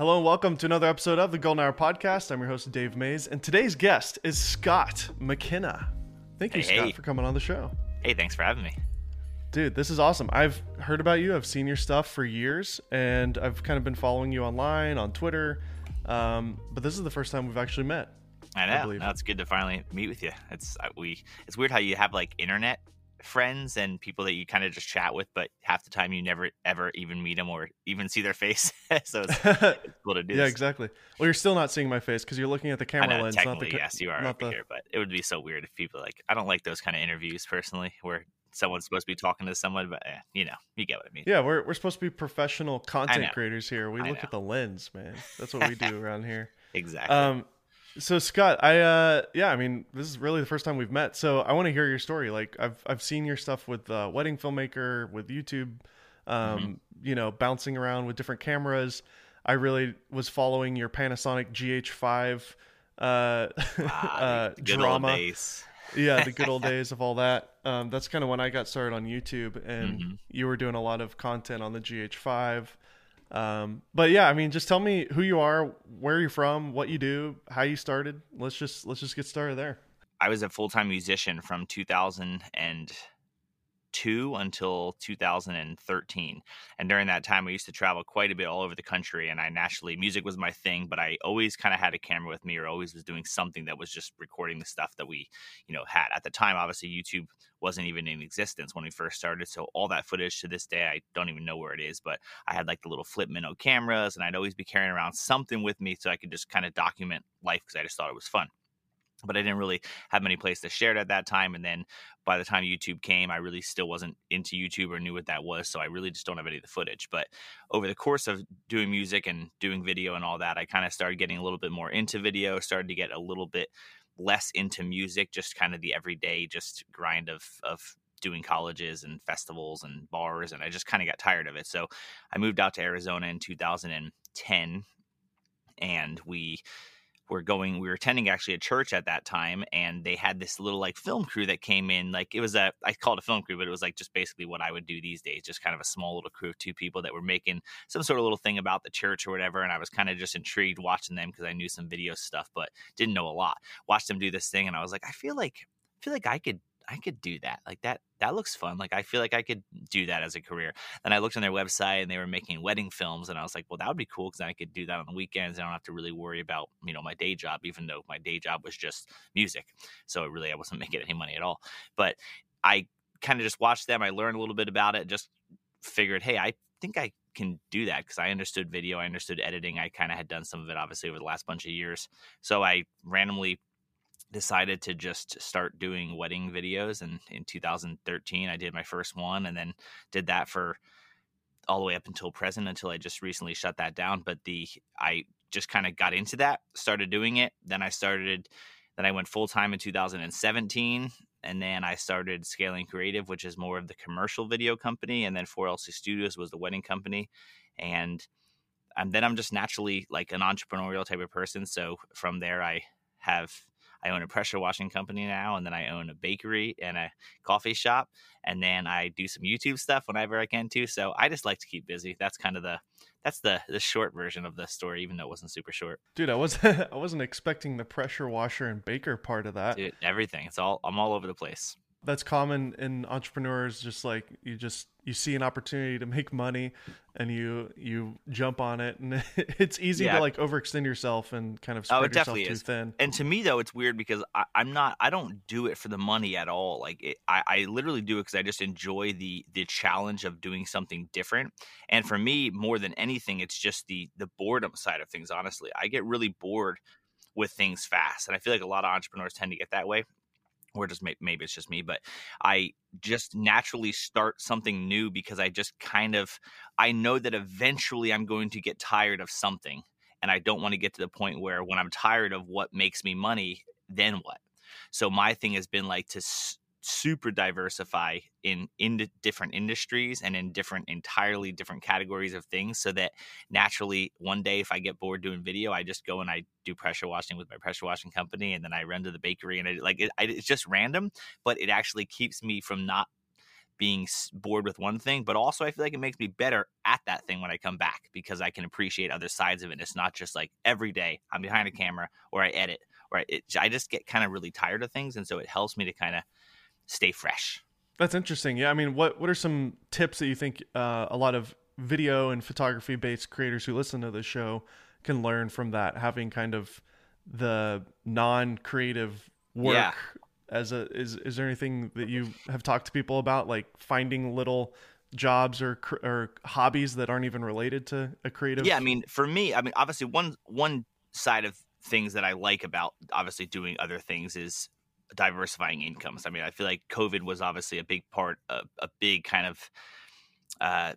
Hello and welcome to another episode of the Golden Hour Podcast. I'm your host, Dave Maze, and today's guest is Scott McKenna. Thank you, Hey, Scott, hey. for coming on the show. Hey, thanks for having me. Dude, this is awesome. I've heard about you. I've seen your stuff for years, and I've kind of been following you online, on Twitter. Um, but this is the first time we've actually met. I I know. believe no, it's good to finally meet with you. It's uh, we. It's weird how you have like internet friends and people that you kind of just chat with, but half the time you never ever even meet them or even see their face. so it's, it's cool to do. yeah, this. exactly. Well, you're still not seeing my face because you're looking at the camera know, lens, not the yes, you are over the- here, but it would be so weird if people like. I don't like those kind of interviews personally, where someone's supposed to be talking to someone, but eh, you know, you get what I mean. Yeah, we're we're supposed to be professional content creators here. We I look know. at the lens, man. That's what we do around here. Exactly. Um, so Scott, I uh, yeah, I mean, this is really the first time we've met. So I want to hear your story. Like I've I've seen your stuff with uh, wedding filmmaker, with YouTube, um, Mm-hmm. you know, bouncing around with different cameras. I really was following your Panasonic GH5 uh, Ah, uh, drama. yeah, the good old days of all that. Um, that's kind of when I got started on YouTube, and Mhm. you were doing a lot of content on the GH5. Um, but yeah, I mean, just tell me who you are, where you're from, what you do, how you started. Let's just let's just get started there. I was a full time musician from 2002 until 2013. And during that time, I used to travel quite a bit all over the country. And I naturally, music was my thing, but I always kind of had a camera with me or always was doing something that was just recording the stuff that we, you know, had. At the time, obviously, YouTube wasn't even in existence when we first started. So all that footage to this day, I don't even know where it is, but I had like the little flip Mino cameras and I'd always be carrying around something with me so I could just kind of document life because I just thought it was fun but I didn't really have many places to share it at that time. And then by the time YouTube came, I really still wasn't into YouTube or knew what that was. So I really just don't have any of the footage. But over the course of doing music and doing video and all that, I kind of started getting a little bit more into video, started to get a little bit less into music, just kind of the everyday just grind of of doing colleges and festivals and bars and I just kind of got tired of it. So I moved out to Arizona in 2010 and we were going we were attending actually a church at that time and they had this little like film crew that came in like it was a i called it a film crew but it was like just basically what i would do these days just kind of a small little crew of two people that were making some sort of little thing about the church or whatever and i was kind of just intrigued watching them because i knew some video stuff but didn't know a lot. Watched them do this thing and i was like i feel like i feel like i could i could do that like that that looks fun like i feel like i could do that as a career then I looked on their website and they were making wedding films, and I was like, well, that would be cool because I could do that on the weekends. I don't have to really worry about you know my day job, even though my day job was just music. So really, I wasn't making any money at all. But I kind of just watched them. I learned a little bit about it. Just figured, hey, I think I can do that because I understood video, I understood editing. I kind of had done some of it obviously over the last bunch of years. So I randomly decided to just start doing wedding videos and in 2013 I did my first one and then did that for all the way up until present until I just recently shut that down but the I just kind of got into that started doing it then I started then I went full time in 2017 and then I started Scaling Creative which is more of the commercial video company and then 4LC Studios was the wedding company and and then I'm just naturally like an entrepreneurial type of person so from there I have I own a pressure washing company now, and then I own a bakery and a coffee shop, and then I do some YouTube stuff whenever I can too. So I just like to keep busy. That's kind of the that's the the short version of the story, even though it wasn't super short. Dude, I wasn't I wasn't expecting the pressure washer and baker part of that. Dude, everything. It's all I'm all over the place. That's common in entrepreneurs. Just like you just you see an opportunity to make money, and you you jump on it, and it's easy Yeah. to like overextend yourself and kind of Oh, it yourself definitely too is. thin. And to me though, it's weird because I, I'm not. I don't do it for the money at all. Like it, I, I literally do it because I just enjoy the the challenge of doing something different. And for me, more than anything, it's just the the boredom side of things. Honestly, I get really bored with things fast, and I feel like a lot of entrepreneurs tend to get that way. Or just may, maybe it's just me, but I just naturally start something new because I just kind of I know that eventually I'm going to get tired of something and I don't want to get to the point where when I'm tired of what makes me money, then what? So my thing has been like to super diversify in in different industries and in different entirely different categories of things so that naturally one day if I get bored doing video I just go and I do pressure washing with my pressure washing company and then I run to the bakery and I like it, I, it's just random but it actually keeps me from not being bored with one thing, but also I feel like it makes me better at that thing when I come back because I can appreciate other sides of it. And It's not just like every day I'm behind a camera or I edit or it, I just get kind of really tired of things, and so it helps me to kind of stay fresh. That's interesting. Yeah, I mean, what what are some tips that you think uh, a lot of video and photography based creators who listen to the show can learn from that? Having kind of the non creative work yeah as a is is there anything that you have talked to people about like finding little jobs or or hobbies that aren't even related to a creative yeah i mean for me i mean obviously one one side of things that i like about obviously doing other things is diversifying incomes i mean i feel like covid was obviously a big part a, a big kind of uh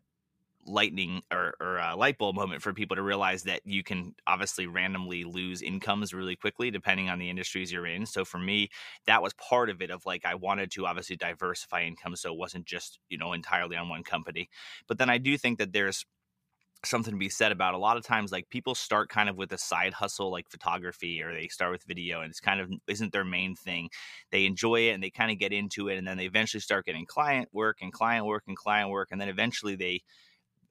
lightning or, or a light bulb moment for people to realize that you can obviously randomly lose incomes really quickly depending on the industries you're in. So for me, that was part of it of like I wanted to obviously diversify income so it wasn't just, you know, entirely on one company. But then I do think that there's something to be said about a lot of times like people start kind of with a side hustle like photography or they start with video and it's kind of isn't their main thing. They enjoy it and they kind of get into it and then they eventually start getting client work and client work and client work and then eventually they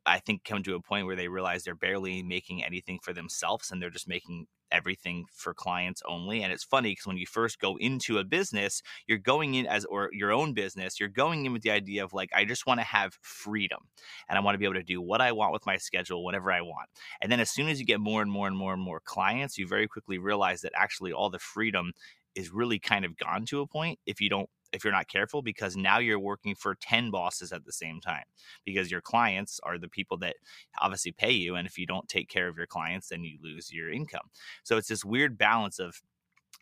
I think come to a point where they realize they're barely making anything for themselves and they're just making everything for clients only. And it's funny because when you first go into a business, you're going in as or your own business, you're going in with the idea of like, I just want to have freedom and I want to be able to do what I want with my schedule whenever I want. And then as soon as you get more and more and more and more clients, you very quickly realize that actually all the freedom is really kind of gone to a point if you don't if you're not careful because now you're working for 10 bosses at the same time because your clients are the people that obviously pay you and if you don't take care of your clients then you lose your income. So it's this weird balance of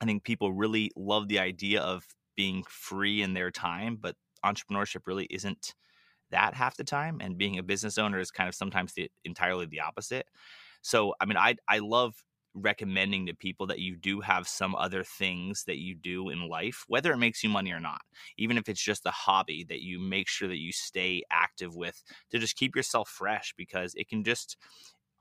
i think people really love the idea of being free in their time but entrepreneurship really isn't that half the time and being a business owner is kind of sometimes the entirely the opposite. So i mean i i love recommending to people that you do have some other things that you do in life, whether it makes you money or not, even if it's just a hobby that you make sure that you stay active with to just keep yourself fresh because it can just,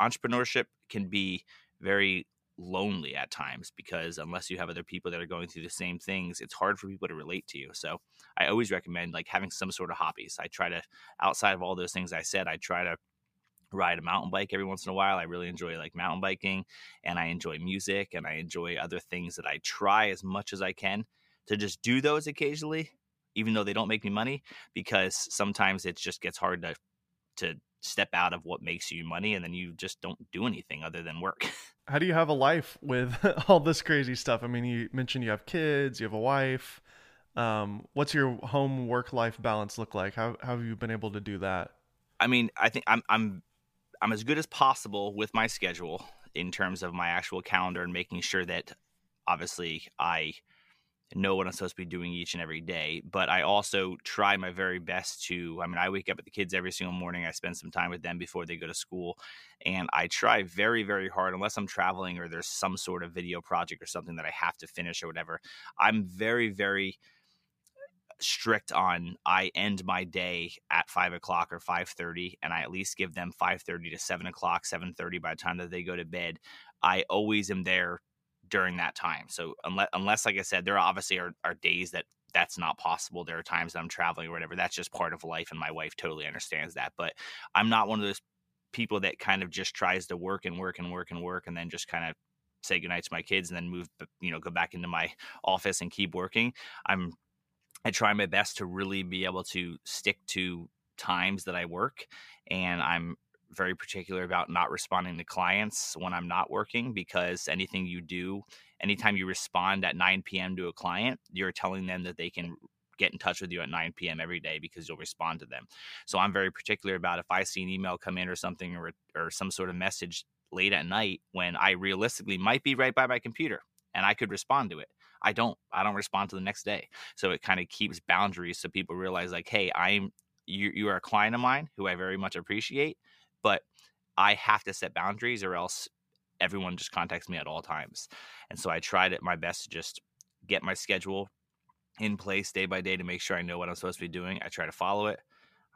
entrepreneurship can be very lonely at times because unless you have other people that are going through the same things it's hard for people to relate to you. So i always recommend like having some sort of hobbies. I try to outside of all those things i said i try to ride a mountain bike every once in a while. I really enjoy like mountain biking and I enjoy music and I enjoy other things that I try as much as I can to just do those occasionally, even though they don't make me money, because sometimes it just gets hard to to step out of what makes you money and then you just don't do anything other than work. How do you have a life with all this crazy stuff? I mean, you mentioned you have kids, you have a wife. Um, what's your home work life balance look like? How, how have you been able to do that? I mean, I think I'm I'm I'm as good as possible with my schedule in terms of my actual calendar and making sure that obviously I know what I'm supposed to be doing each and every day. But I also try my very best to, I mean, I wake up with the kids every single morning. I spend some time with them before they go to school. And I try very, very hard, unless I'm traveling or there's some sort of video project or something that I have to finish or whatever. I'm very, very strict on I end my day at five o'clock or five thirty, and I at least give them five thirty to seven o'clock, seven thirty by the time that they go to bed. I always am there during that time. So unless, unless like I said, there obviously are, are days that that's not possible. There are times that I'm traveling or whatever. That's just part of life, and my wife totally understands that. But I'm not one of those people that kind of just tries to work and work and work and work, and then just kind of say goodnight to my kids and then move, you know, go back into my office and keep working. I'm I try my best to really be able to stick to times that I work. And I'm very particular about not responding to clients when I'm not working because anything you do, anytime you respond at 9 p.m. to a client, you're telling them that they can get in touch with you at 9 p.m. every day because you'll respond to them. So I'm very particular about if I see an email come in or something or, or some sort of message late at night when I realistically might be right by my computer and I could respond to it. I don't I don't respond to the next day. So it kind of keeps boundaries so people realize like, hey, I'm you you are a client of mine who I very much appreciate, but I have to set boundaries or else everyone just contacts me at all times. And so I tried it my best to just get my schedule in place day by day to make sure I know what I'm supposed to be doing. I try to follow it.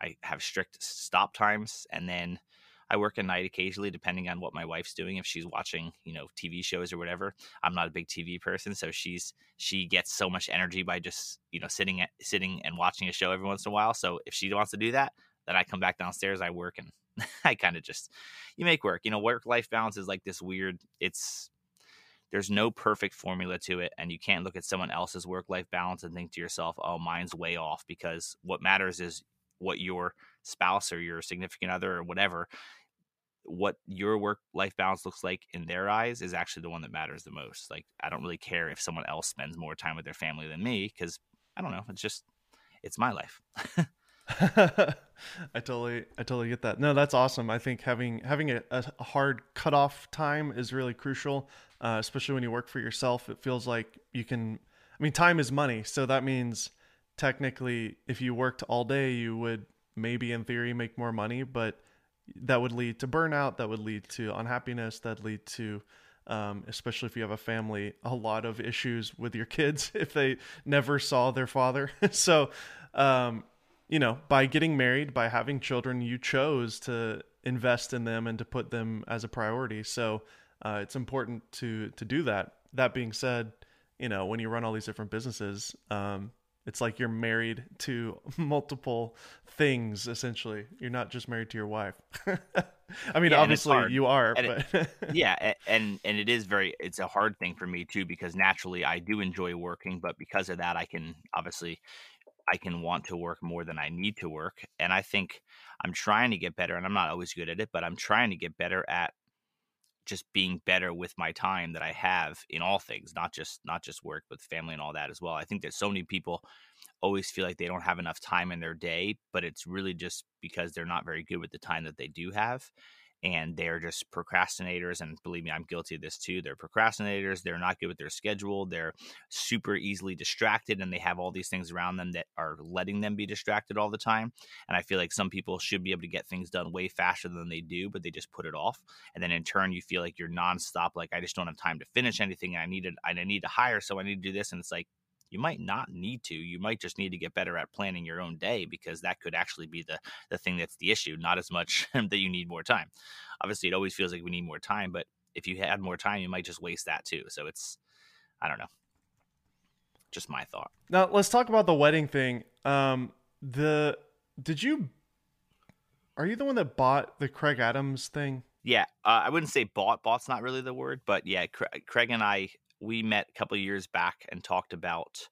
I have strict stop times and then I work at night occasionally, depending on what my wife's doing. If she's watching, you know, TV shows or whatever, I'm not a big TV person, so she's she gets so much energy by just you know sitting at, sitting and watching a show every once in a while. So if she wants to do that, then I come back downstairs, I work, and I kind of just you make work. You know, work life balance is like this weird. It's there's no perfect formula to it and you can't look at someone else's work life balance and think to yourself oh mine's way off because what matters is what your spouse or your significant other or whatever what your work life balance looks like in their eyes is actually the one that matters the most like i don't really care if someone else spends more time with their family than me because i don't know it's just it's my life I totally, I totally get that. No, that's awesome. I think having having a, a hard cutoff time is really crucial, uh, especially when you work for yourself. It feels like you can. I mean, time is money, so that means technically, if you worked all day, you would maybe, in theory, make more money, but that would lead to burnout. That would lead to unhappiness. That lead to um, especially if you have a family, a lot of issues with your kids if they never saw their father. so, um, you know, by getting married, by having children, you chose to invest in them and to put them as a priority. So uh, it's important to to do that. That being said, you know, when you run all these different businesses, um, it's like you're married to multiple things. Essentially, you're not just married to your wife. I mean, yeah, obviously you are, and but it, yeah, and and it is very. It's a hard thing for me too because naturally I do enjoy working, but because of that, I can obviously I can want to work more than I need to work. And I think I'm trying to get better, and I'm not always good at it, but I'm trying to get better at just being better with my time that I have in all things, not just not just work, but family and all that as well. I think that so many people always feel like they don't have enough time in their day, but it's really just because they're not very good with the time that they do have and they're just procrastinators and believe me i'm guilty of this too they're procrastinators they're not good with their schedule they're super easily distracted and they have all these things around them that are letting them be distracted all the time and i feel like some people should be able to get things done way faster than they do but they just put it off and then in turn you feel like you're nonstop like i just don't have time to finish anything i needed i need to hire so i need to do this and it's like you might not need to. You might just need to get better at planning your own day because that could actually be the the thing that's the issue, not as much that you need more time. Obviously, it always feels like we need more time, but if you had more time, you might just waste that too. So it's I don't know. Just my thought. Now, let's talk about the wedding thing. Um the did you are you the one that bought the Craig Adams thing? Yeah, uh, I wouldn't say bought. Bought's not really the word, but yeah, Craig and I we met a couple years back and talked about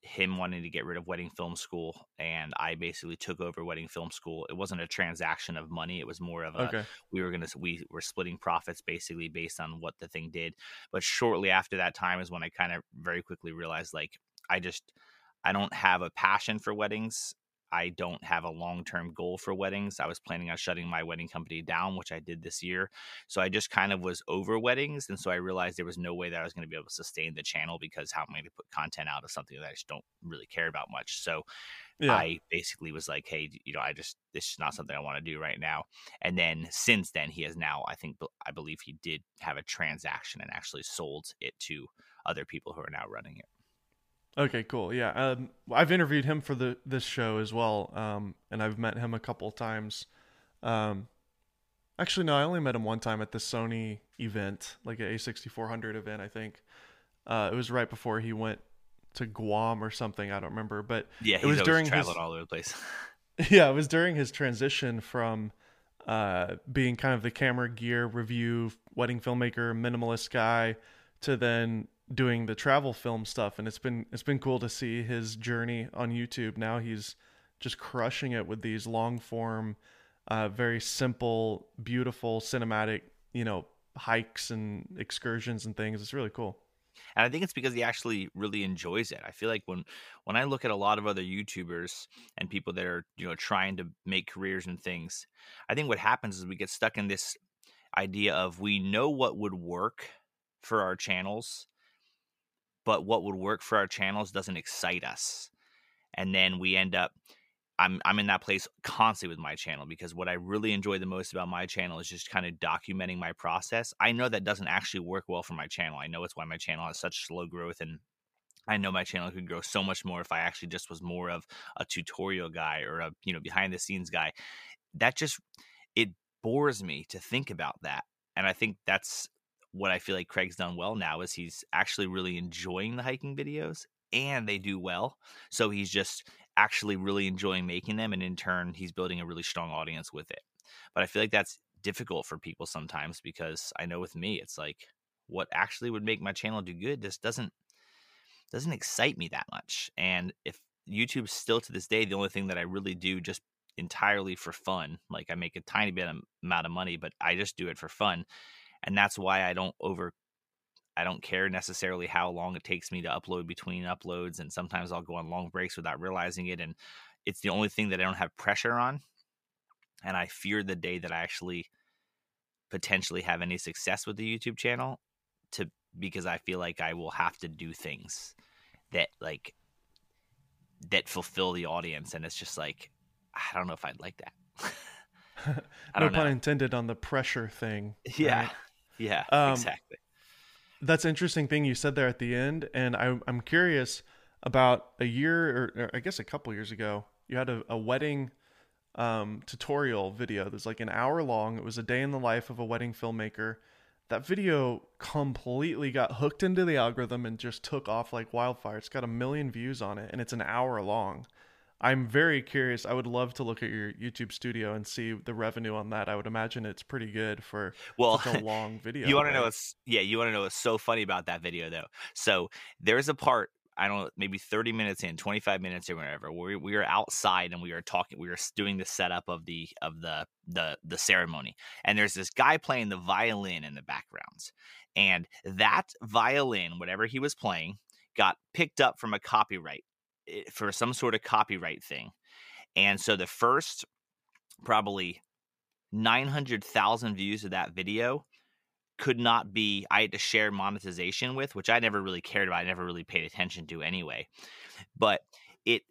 him wanting to get rid of wedding film school and i basically took over wedding film school it wasn't a transaction of money it was more of a okay. we were gonna we were splitting profits basically based on what the thing did but shortly after that time is when i kind of very quickly realized like i just i don't have a passion for weddings I don't have a long term goal for weddings. I was planning on shutting my wedding company down, which I did this year. So I just kind of was over weddings. And so I realized there was no way that I was going to be able to sustain the channel because how am I going to put content out of something that I just don't really care about much? So yeah. I basically was like, hey, you know, I just, this is not something I want to do right now. And then since then, he has now, I think, I believe he did have a transaction and actually sold it to other people who are now running it. Okay, cool. Yeah, um, I've interviewed him for the this show as well, um, and I've met him a couple times. Um, actually, no, I only met him one time at the Sony event, like a A6400 event, I think. Uh, it was right before he went to Guam or something. I don't remember, but yeah, it was during traveling his, all over the place. yeah, it was during his transition from uh, being kind of the camera gear review, wedding filmmaker, minimalist guy, to then doing the travel film stuff and it's been it's been cool to see his journey on YouTube. Now he's just crushing it with these long form uh, very simple, beautiful cinematic, you know, hikes and excursions and things. It's really cool. And I think it's because he actually really enjoys it. I feel like when when I look at a lot of other YouTubers and people that are, you know, trying to make careers and things, I think what happens is we get stuck in this idea of we know what would work for our channels but what would work for our channels doesn't excite us. And then we end up I'm I'm in that place constantly with my channel because what I really enjoy the most about my channel is just kind of documenting my process. I know that doesn't actually work well for my channel. I know it's why my channel has such slow growth and I know my channel could grow so much more if I actually just was more of a tutorial guy or a, you know, behind the scenes guy. That just it bores me to think about that. And I think that's what I feel like Craig's done well now is he's actually really enjoying the hiking videos and they do well. So he's just actually really enjoying making them and in turn he's building a really strong audience with it. But I feel like that's difficult for people sometimes because I know with me it's like what actually would make my channel do good just doesn't doesn't excite me that much. And if YouTube's still to this day the only thing that I really do just entirely for fun, like I make a tiny bit amount of money, but I just do it for fun. And that's why I don't over I don't care necessarily how long it takes me to upload between uploads and sometimes I'll go on long breaks without realizing it and it's the only thing that I don't have pressure on. And I fear the day that I actually potentially have any success with the YouTube channel to because I feel like I will have to do things that like that fulfill the audience and it's just like I don't know if I'd like that. no pun intended on the pressure thing. Yeah. Right? Yeah. Um, exactly. That's interesting thing you said there at the end, and I, I'm curious about a year or, or I guess a couple years ago, you had a, a wedding um, tutorial video that's like an hour long. It was a day in the life of a wedding filmmaker, that video completely got hooked into the algorithm and just took off like wildfire. It's got a million views on it and it's an hour long. I'm very curious. I would love to look at your YouTube studio and see the revenue on that. I would imagine it's pretty good for well, such a long video. you want to know what's yeah, you want to know what's so funny about that video though. So there's a part I don't know, maybe 30 minutes in, 25 minutes or whatever. We we are outside and we are talking. We are doing the setup of the of the the the ceremony, and there's this guy playing the violin in the backgrounds, and that violin, whatever he was playing, got picked up from a copyright for some sort of copyright thing, and so the first probably 900,000 views of that video could not be I had to share monetization with, which I never really cared about. I never really paid attention to anyway. But it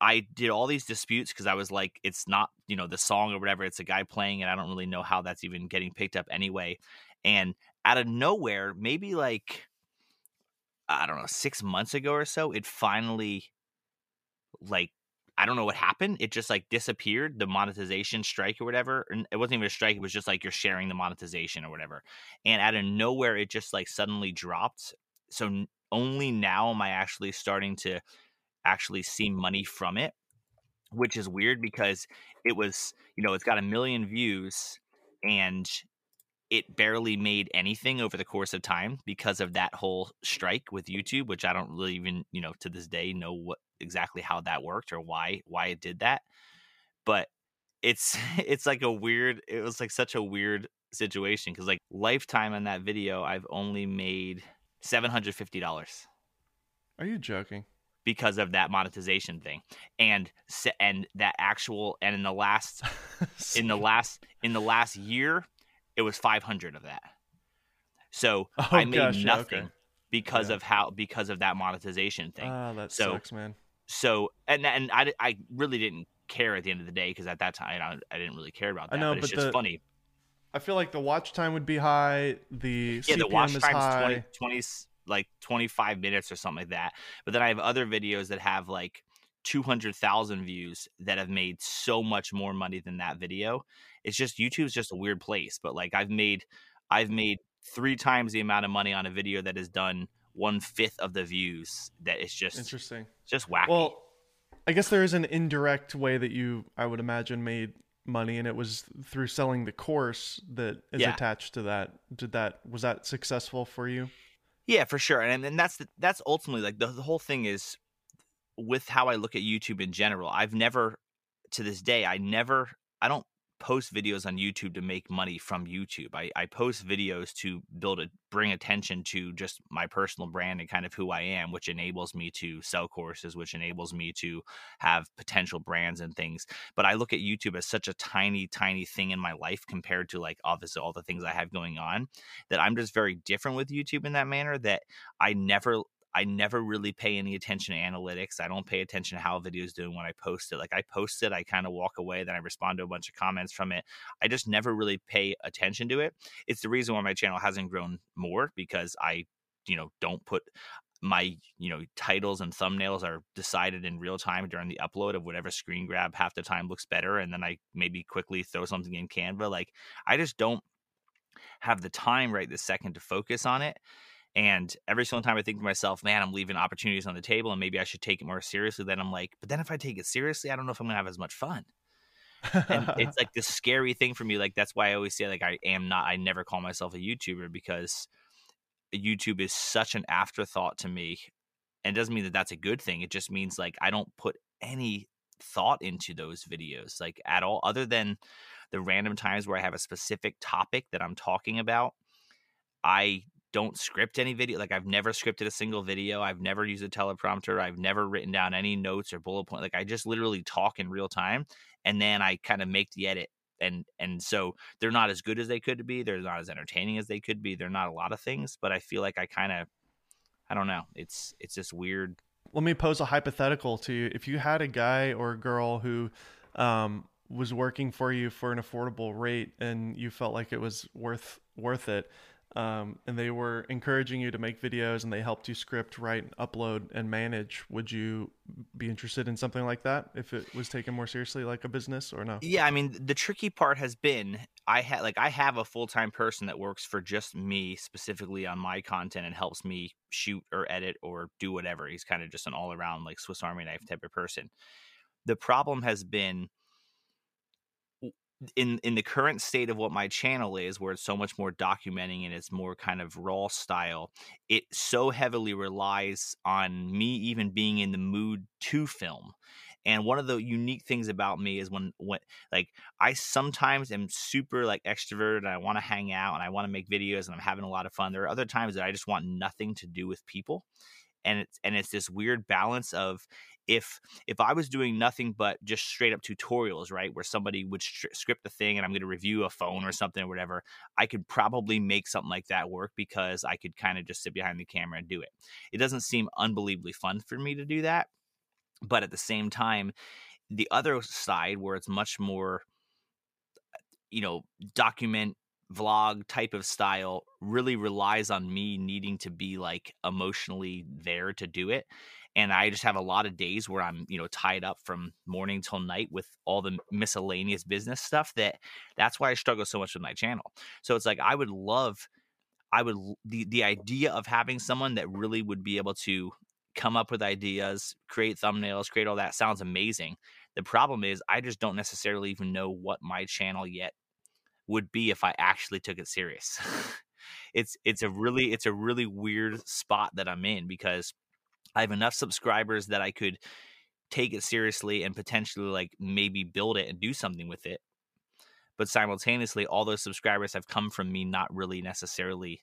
I did all these disputes because I was like, it's not, you know, the song or whatever. It's a guy playing, it. I don't really know how that's even getting picked up anyway. And out of nowhere, maybe like I don't know, six months ago or so, it finally like I don't know what happened. It just like disappeared, the monetization strike or whatever. And it wasn't even a strike, it was just like you're sharing the monetization or whatever. And out of nowhere, it just like suddenly dropped. So only now am I actually starting to actually see money from it, which is weird because it was, you know, it's got a million views and it barely made anything over the course of time because of that whole strike with YouTube, which I don't really even, you know, to this day know what exactly how that worked or why why it did that. But it's it's like a weird it was like such a weird situation cuz like lifetime on that video I've only made $750. Are you joking? Because of that monetization thing. And and that actual and in the last in the last in the last year it was 500 of that. So oh, I made gosh, nothing okay. because yeah. of how because of that monetization thing. Oh, that so, sucks, man. So and and I, I really didn't care at the end of the day because at that time I, I, didn't really care about that. I know, but, but it's just the, funny. I feel like the watch time would be high. The yeah, CPM the watch time is 20, 20 like 25 minutes or something like that. But then I have other videos that have like 200,000 views that have made so much more money than that video. It's just YouTube's just a weird place, but like I've made I've made 3 times the amount of money on a video that has done one fifth of the views that is just interesting. Just wacky. Well, I guess there is an indirect way that you I would imagine made money and it was through selling the course that is yeah. attached to that. Did that was that successful for you? Yeah, for sure. And and that's the, that's ultimately like the, the whole thing is with how I look at YouTube in general, I've never to this day, I never I don't post videos on YouTube to make money from YouTube. I, I post videos to build a bring attention to just my personal brand and kind of who I am, which enables me to sell courses, which enables me to have potential brands and things. But I look at YouTube as such a tiny, tiny thing in my life compared to like obviously all the things I have going on that I'm just very different with YouTube in that manner that I never I never really pay any attention to analytics. I don't pay attention to how a video is doing when I post it. Like I post it, I kind of walk away, then I respond to a bunch of comments from it. I just never really pay attention to it. It's the reason why my channel hasn't grown more because I, you know, don't put my you know titles and thumbnails are decided in real time during the upload of whatever screen grab half the time looks better and then i maybe quickly throw something in canva like i just don't have the time right this second to focus on it and every single time i think to myself man i'm leaving opportunities on the table and maybe i should take it more seriously then i'm like but then if i take it seriously i don't know if i'm gonna have as much fun and it's like this scary thing for me like that's why i always say like i am not i never call myself a youtuber because YouTube is such an afterthought to me. And it doesn't mean that that's a good thing. It just means like I don't put any thought into those videos like at all other than the random times where I have a specific topic that I'm talking about. I don't script any video. Like I've never scripted a single video. I've never used a teleprompter. I've never written down any notes or bullet point. Like I just literally talk in real time and then I kind of make the edit and and so they're not as good as they could be they're not as entertaining as they could be they're not a lot of things but i feel like i kind of i don't know it's it's just weird let me pose a hypothetical to you if you had a guy or a girl who um, was working for you for an affordable rate and you felt like it was worth worth it um, and they were encouraging you to make videos and they helped you script, write, upload, and manage, would you be interested in something like that if it was taken more seriously like a business or no? Yeah, I mean, the tricky part has been I had like I have a full time person that works for just me specifically on my content and helps me shoot or edit or do whatever. He's kind of just an all around like Swiss Army knife type of person. The problem has been in in the current state of what my channel is where it's so much more documenting and it's more kind of raw style it so heavily relies on me even being in the mood to film. And one of the unique things about me is when when like i sometimes am super like extroverted and i want to hang out and i want to make videos and i'm having a lot of fun. There are other times that i just want nothing to do with people and it's and it's this weird balance of if if I was doing nothing but just straight up tutorials, right, where somebody would sh- script the thing and I'm going to review a phone or mm-hmm. something or whatever, I could probably make something like that work because I could kind of just sit behind the camera and do it. It doesn't seem unbelievably fun for me to do that, but at the same time, the other side where it's much more you know document vlog type of style really relies on me needing to be like emotionally there to do it and I just have a lot of days where I'm, you know, tied up from morning till night with all the miscellaneous business stuff that that's why I struggle so much with my channel. So it's like I would love I would the the idea of having someone that really would be able to come up with ideas, create thumbnails, create all that sounds amazing. The problem is I just don't necessarily even know what my channel yet would be if I actually took it serious. it's it's a really it's a really weird spot that I'm in because I have enough subscribers that I could take it seriously and potentially like maybe build it and do something with it. But simultaneously, all those subscribers have come from me not really necessarily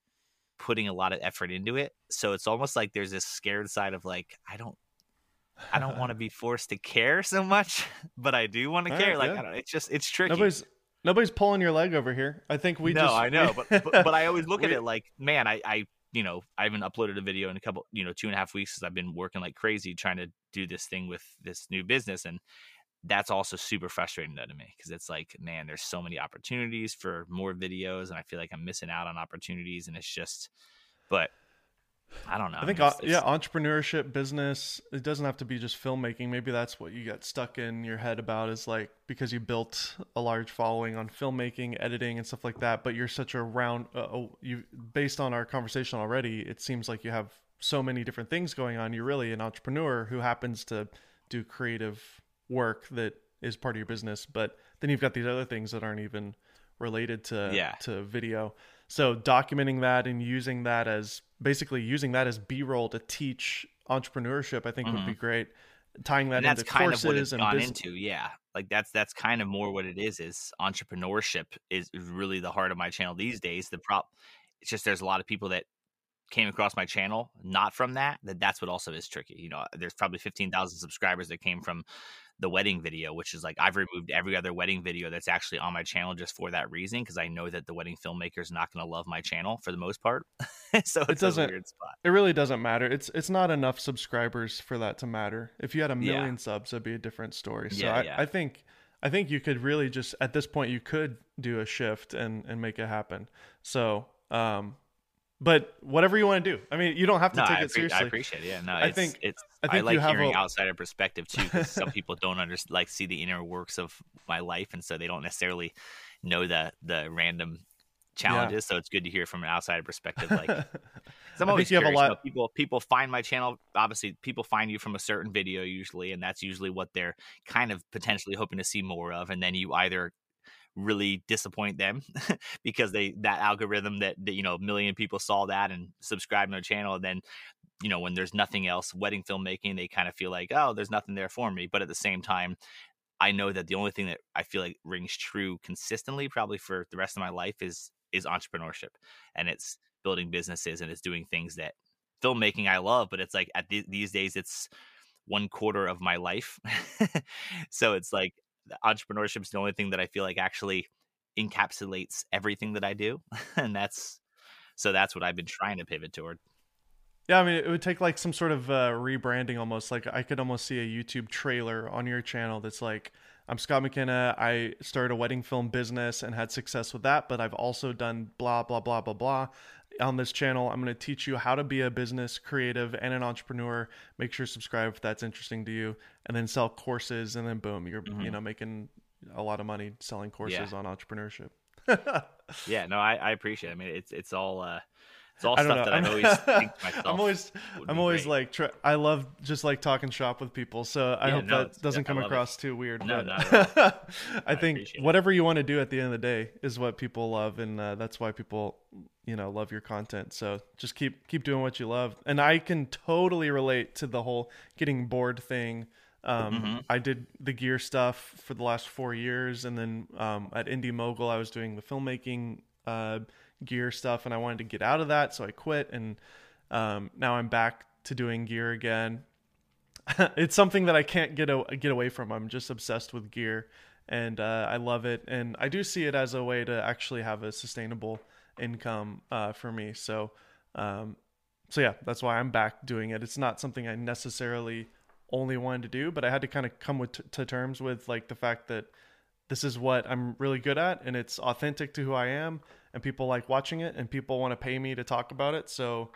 putting a lot of effort into it. So it's almost like there's this scared side of like, I don't I don't want to be forced to care so much, but I do want to care. Right, like yeah. I don't it's just it's tricky. Nobody's nobody's pulling your leg over here. I think we no, just I know, but, but, but I always look we, at it like, man, I I you know, I haven't uploaded a video in a couple, you know, two and a half weeks because I've been working like crazy trying to do this thing with this new business. And that's also super frustrating to me because it's like, man, there's so many opportunities for more videos and I feel like I'm missing out on opportunities. And it's just, but I don't know. I think, it's, it's, yeah, entrepreneurship, business, it doesn't have to be just filmmaking. Maybe that's what you got stuck in your head about is like because you built a large following on filmmaking, editing, and stuff like that. But you're such a round, uh, oh, you based on our conversation already, it seems like you have so many different things going on. You're really an entrepreneur who happens to do creative work that is part of your business. But then you've got these other things that aren't even related to yeah. to video. So documenting that and using that as basically using that as B-roll to teach entrepreneurship, I think mm-hmm. would be mm-hmm. great. Tying that and that's into kind courses of what it's and gone into, yeah. Like that's that's kind of more what it is. Is entrepreneurship is really the heart of my channel these days. The prop, it's just there's a lot of people that came across my channel not from that. That that's what also is tricky. You know, there's probably fifteen thousand subscribers that came from the wedding video, which is like I've removed every other wedding video that's actually on my channel just for that reason because I know that the wedding filmmaker is not going to love my channel for the most part. so it doesn't. It really doesn't matter. It's it's not enough subscribers for that to matter. If you had a million yeah. subs, it'd be a different story. So yeah, I, yeah. I think I think you could really just at this point you could do a shift and and make it happen. So um, but whatever you want to do. I mean, you don't have to no, take I, it appre- seriously. I appreciate it. Yeah, no, I think- it's. I I, like hearing a- outsider perspective too, because some people don't understand, like see the inner works of my life, and so they don't necessarily know the the random challenges. So it's good to hear from an outsider perspective. Like, I'm always think you have a you know, people people find my channel. Obviously, people find you from a certain video usually, and that's usually what they're kind of potentially hoping to see more of. And then you either really disappoint them because they that algorithm that, that you know a million people saw that and subscribed to their channel and then you know when there's nothing else wedding filmmaking they kind of feel like oh there's nothing there for me. But at the same time i know that the only thing that i feel like rings true consistently probably for the rest of my life is is entrepreneurship and it's building businesses and it's doing things that filmmaking i love but it's like at the, these days it's one quarter of my life. So it's like entrepreneurship is the only thing that i feel like actually encapsulates everything that i do and that's so that's what i've been trying to pivot toward Yeah, I mean, it would take like some sort of uh, rebranding almost. Like I could almost see a YouTube trailer on your channel that's like, I'm Scott McKenna. I started a wedding film business and had success with that, but I've also done blah, blah, blah, blah, blah. On this channel, I'm going to teach you how to be a business creative and an entrepreneur. Make sure to subscribe if that's interesting to you, and then sell courses, and then boom, you're you know making a lot of money selling courses on entrepreneurship. yeah no i, I appreciate it. I mean it's it's all uh it's all I stuff know. that i've always think myself I'm always, I'm always great. like, try, I love just like talking shop with people. So I Yeah, hope no, that doesn't I come love it. across too weird. No, but I I think whatever you want to do at the end of the day is what people love, and uh, that's why people, you know, love your content. So just keep keep doing what you love, and I can totally relate to the whole getting bored thing. Um, Mm-hmm. I did the gear stuff for the last four years, and then um, at Indy Mogul, I was doing the filmmaking uh, gear stuff, and I wanted to get out of that, so I quit, and um, now I'm back to doing gear again. it's something that I can't get a, get away from. I'm just obsessed with gear, and uh, I love it, and I do see it as a way to actually have a sustainable income uh, for me. So, um, so yeah, that's why I'm back doing it. It's not something I necessarily only wanted to do, but I had to kind of come with to terms with like the fact that this is what I'm really good at and it's authentic to who I am and people like watching it and people want to pay me to talk about it. So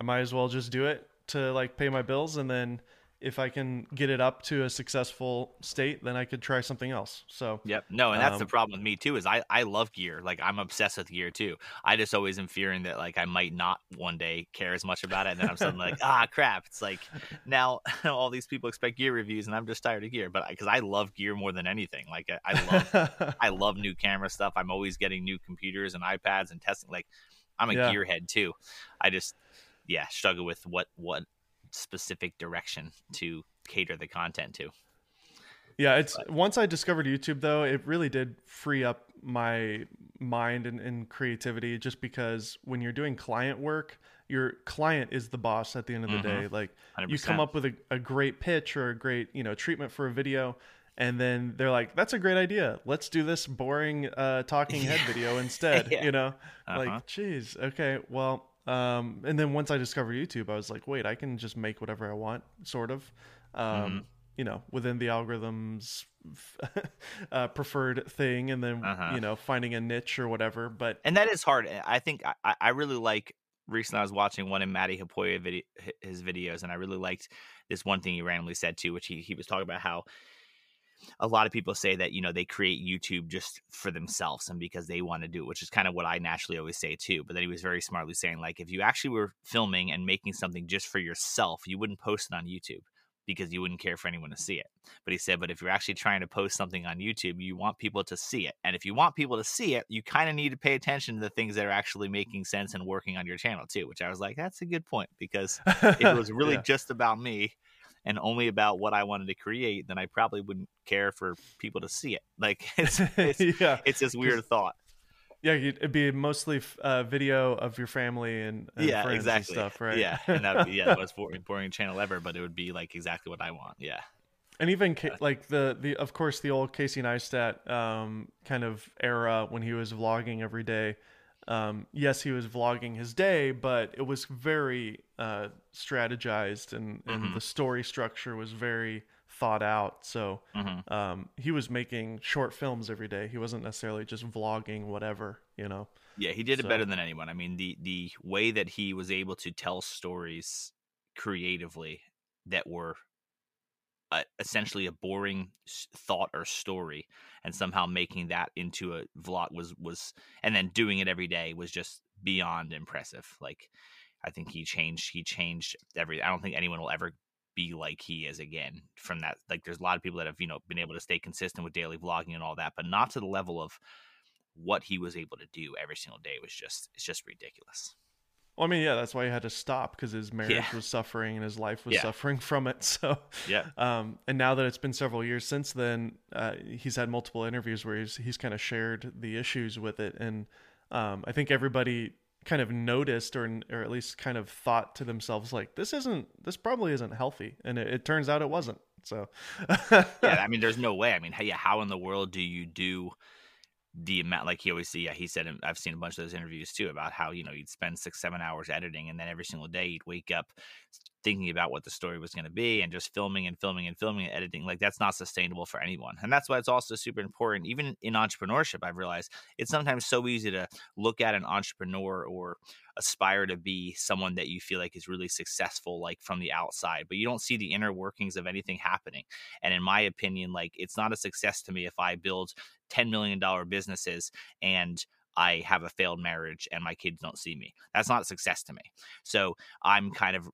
I might as well just do it to like pay my bills and then if I can get it up to a successful state, then I could try something else. So Yep. No, and that's the Um, problem with me too. Is I I love gear. Like I'm obsessed with gear too. I just always am fearing that like I might not one day care as much about it, and then I'm suddenly like, ah, crap. It's like now all these people expect gear reviews, and I'm just tired of gear. But because I love gear more than anything, like I, I love I love new camera stuff. I'm always getting new computers and iPads and testing. Like I'm a Yeah. gearhead too. I just yeah struggle with what what specific direction to cater the content to. Yeah, it's once I discovered YouTube though, it really did free up my mind and, and creativity just because when you're doing client work, your client is the boss at the end of the Mhm. day. Like you 100%. come up with a, a great pitch or a great, you know, treatment for a video and then they're like, That's a great idea. Let's do this boring uh talking head video instead. Yeah. You know? Uh-huh. Like, geez, okay, well um and then once I discovered YouTube, I was like, wait, I can just make whatever I want, sort of. Um Mm-hmm. you know, within the algorithm's uh, preferred thing, and then Uh-huh. you know, finding a niche or whatever. But and that is hard. I think I, I really like. Recently, I was watching one of Matti Haapoja video, his videos, and I really liked this one thing he randomly said too, which he he was talking about how a lot of people say that you know they create YouTube just for themselves and because they want to do it, which is kind of what I naturally always say too. But then he was very smartly saying like if you actually were filming and making something just for yourself, you wouldn't post it on YouTube because you wouldn't care for anyone to see it. But he said, but if you're actually trying to post something on YouTube, you want people to see it. And if you want people to see it, you kind of need to pay attention to the things that are actually making sense and working on your channel too, which I was like, that's a good point because it was really Yeah. just about me and only about what I wanted to create, then I probably wouldn't care for people to see it. Like it's it's, yeah, it's this weird thought. yeah, it'd be mostly uh, video of your family and, and yeah, friends exactly. and stuff, right? Yeah, and that would be yeah, the most boring, boring channel ever, but it would be like exactly what I want. Yeah. and even Ca- like the the of course the old Casey Neistat um, kind of era when he was vlogging every day. Um, yes, he was vlogging his day, but it was very uh, strategized, and, and Mhm. the story structure was very thought out. So hmm um, he was making short films every day. He wasn't necessarily just vlogging whatever, you know. Yeah, he did it better than anyone. I mean, the the way that he was able to tell stories creatively that were uh, essentially a boring thought or story, and somehow making that into a vlog was was, and then doing it every day was just beyond impressive. Like, I think he changed. He changed every. I don't think anyone will ever be like he is again from that. Like, there's a lot of people that have you know been able to stay consistent with daily vlogging and all that, but not to the level of what he was able to do every single day was just it's just ridiculous. Well, I mean, yeah, that's why he had to stop because his marriage Yeah. was suffering and his life was Yeah. suffering from it. So, Yeah. um, and now that it's been several years since then, uh, he's had multiple interviews where he's he's kind of shared the issues with it, and um, I think everybody kind of noticed or or at least kind of thought to themselves like, this isn't this probably isn't healthy, and it, it turns out it wasn't. So, Yeah, I mean there's no way. I mean, how, yeah, how in the world do you do the amount like he always yeah, he said um, I've seen a bunch of those interviews too about how, you know, you'd spend 6 7 hours editing and then every single day he'd wake up thinking about what the story was going to be and just filming and filming and filming and editing like that's not sustainable for anyone and that's why it's also super important even in entrepreneurship i've realized it's sometimes so easy to look at an entrepreneur or aspire to be someone that you feel like is really successful like from the outside but you don't see the inner workings of anything happening and in my opinion like it's not a success to me if i build 10 million dollar businesses and I have a failed marriage and my kids don't see me. That's not success to me. So I'm kind of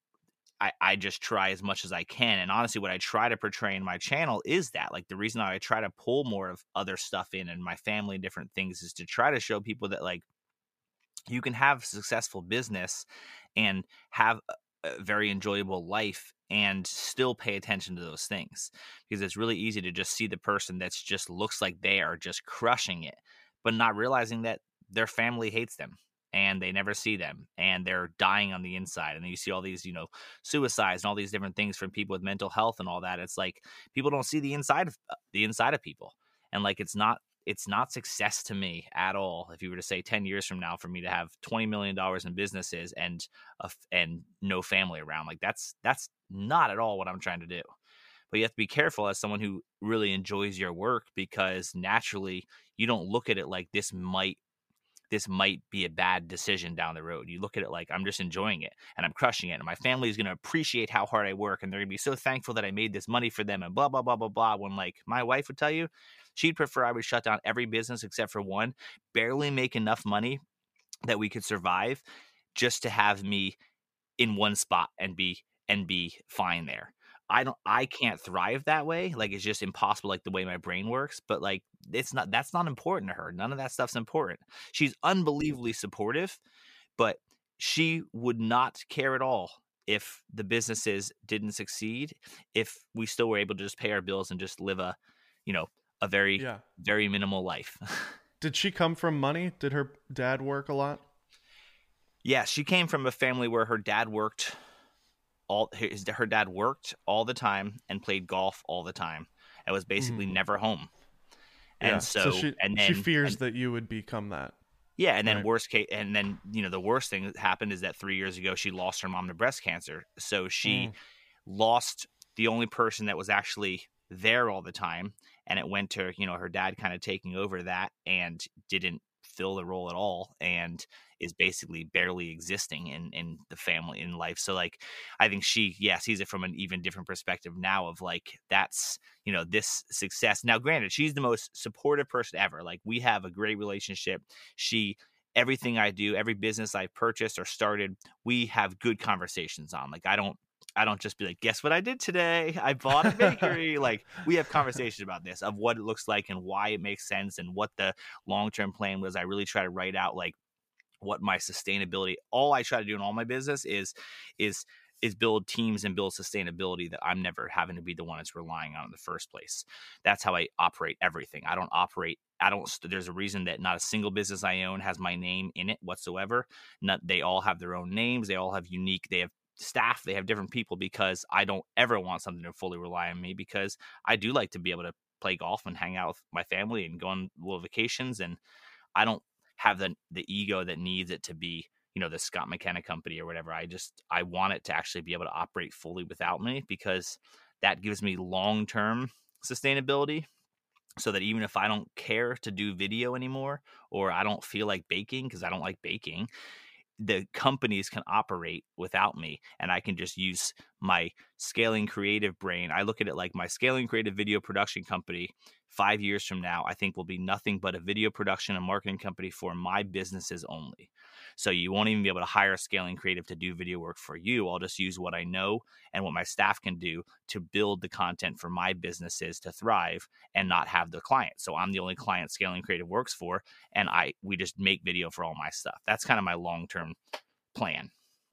I, I just try as much as I can. And honestly, what I try to portray in my channel is that like the reason I try to pull more of other stuff in and my family and different things is to try to show people that like you can have successful business and have a very enjoyable life and still pay attention to those things because it's really easy to just see the person that's just looks like they are just crushing it but not realizing that their family hates them and they never see them and they're dying on the inside and you see all these you know suicides and all these different things from people with mental health and all that it's like people don't see the inside of uh, the inside of people and like it's not it's not success to me at all if you were to say 10 years from now for me to have 20 million dollars in businesses and a and no family around like that's that's not at all what i'm trying to do but you have to be careful as someone who really enjoys your work because naturally you don't look at it like this might this might be a bad decision down the road. You look at it like I'm just enjoying it and I'm crushing it, and my family is going to appreciate how hard I work, and they're going to be so thankful that I made this money for them, and blah blah blah blah blah. When like my wife would tell you, she'd prefer I would shut down every business except for one, barely make enough money that we could survive, just to have me in one spot and be and be fine there. I don't I can't thrive that way. Like it's just impossible like the way my brain works, but like it's not that's not important to her. None of that stuff's important. She's mm-hmm. unbelievably supportive, but she would not care at all if the businesses didn't succeed, if we still were able to just pay our bills and just live a, you know, a very yeah. very minimal life. Did she come from money? Did her dad work a lot? Yeah, she came from a family where her dad worked all his, her dad worked all the time and played golf all the time. and was basically Mhm. never home. And yeah. so, she and then she fears and- that you would become that. yeah, and then Right. worst case, and then you know the worst thing that happened is that three years ago she lost her mom to breast cancer. So she Mm. lost the only person that was actually there all the time, and it went to you know her dad kind of taking over that and didn't fill the role at all, and is basically barely existing in in the family in life. So like I think she yeah sees it from an even different perspective now of like that's you know this success. Now granted, she's the most supportive person ever. Like we have a great relationship. She everything I do, every business I've purchased or started, we have good conversations on. Like I don't I don't just be like, guess what I did today? I bought a bakery. like we have conversations about this of what it looks like and why it makes sense and what the long term plan was. I really try to write out like what my sustainability all I try to do in all my business is is is build teams and build sustainability that I'm never having to be the one that's relying on in the first place. That's how I operate everything. I don't operate I don't there's a reason that not a single business I own has my name in it whatsoever. Not they all have their own names, they all have unique they have staff, they have different people because I don't ever want something to fully rely on me because I do like to be able to play golf and hang out with my family and go on little vacations and I don't have the the ego that needs it to be you know the Scott McKenna company or whatever. I just I want it to actually be able to operate fully without me because that gives me long term sustainability so that even if I don't care to do video anymore or I don't feel like baking because I don't like baking, the companies can operate without me and I can just use my scaling creative brain. I look at it like my scaling creative video production company five years from now, I think will be nothing but a video production and marketing company for my businesses only. So you won't even be able to hire a scaling creative to do video work for you. I'll just use what I know and what my staff can do to build the content for my businesses to thrive and not have the client. So I'm the only client scaling creative works for and I we just make video for all my stuff. That's kind of my long-term plan.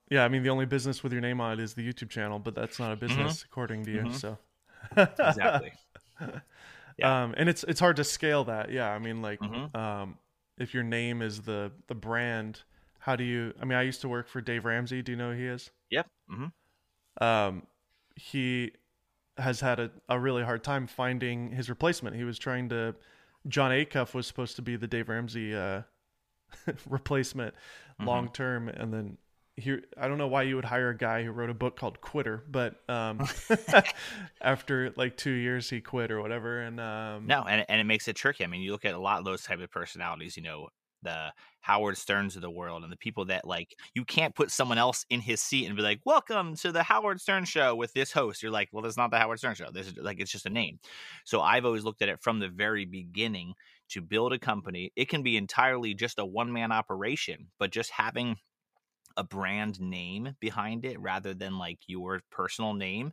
Yeah, I mean the only business with your name on it is the YouTube channel, but that's not a mm-hmm. business mm-hmm. according to you. Mm-hmm. So exactly. Yeah. Um, and it's it's hard to scale that. Yeah, I mean like mm-hmm. um, if your name is the the brand, how do you? I mean, I used to work for Dave Ramsey. Do you know who he is? Yep. Mm-hmm. Um, he has had a, a really hard time finding his replacement. He was trying to. Jon Acuff was supposed to be the Dave Ramsey uh, replacement mm-hmm. long term, and then he I don't know why you would hire a guy who wrote a book called Quitter, but um, after like two years he quit or whatever. And um, no, and and it makes it tricky. I mean, you look at a lot of those type of personalities. You know, the Howard Sterns of the world and the people that like you can't put someone else in his seat and be like, "Welcome to the Howard Stern show with this host." You're like, "Well, that's not the Howard Stern show. This is like it's just a name." So I've always looked at it from the very beginning to build a company. It can be entirely just a one man operation, but just having a brand name behind it rather than like your personal name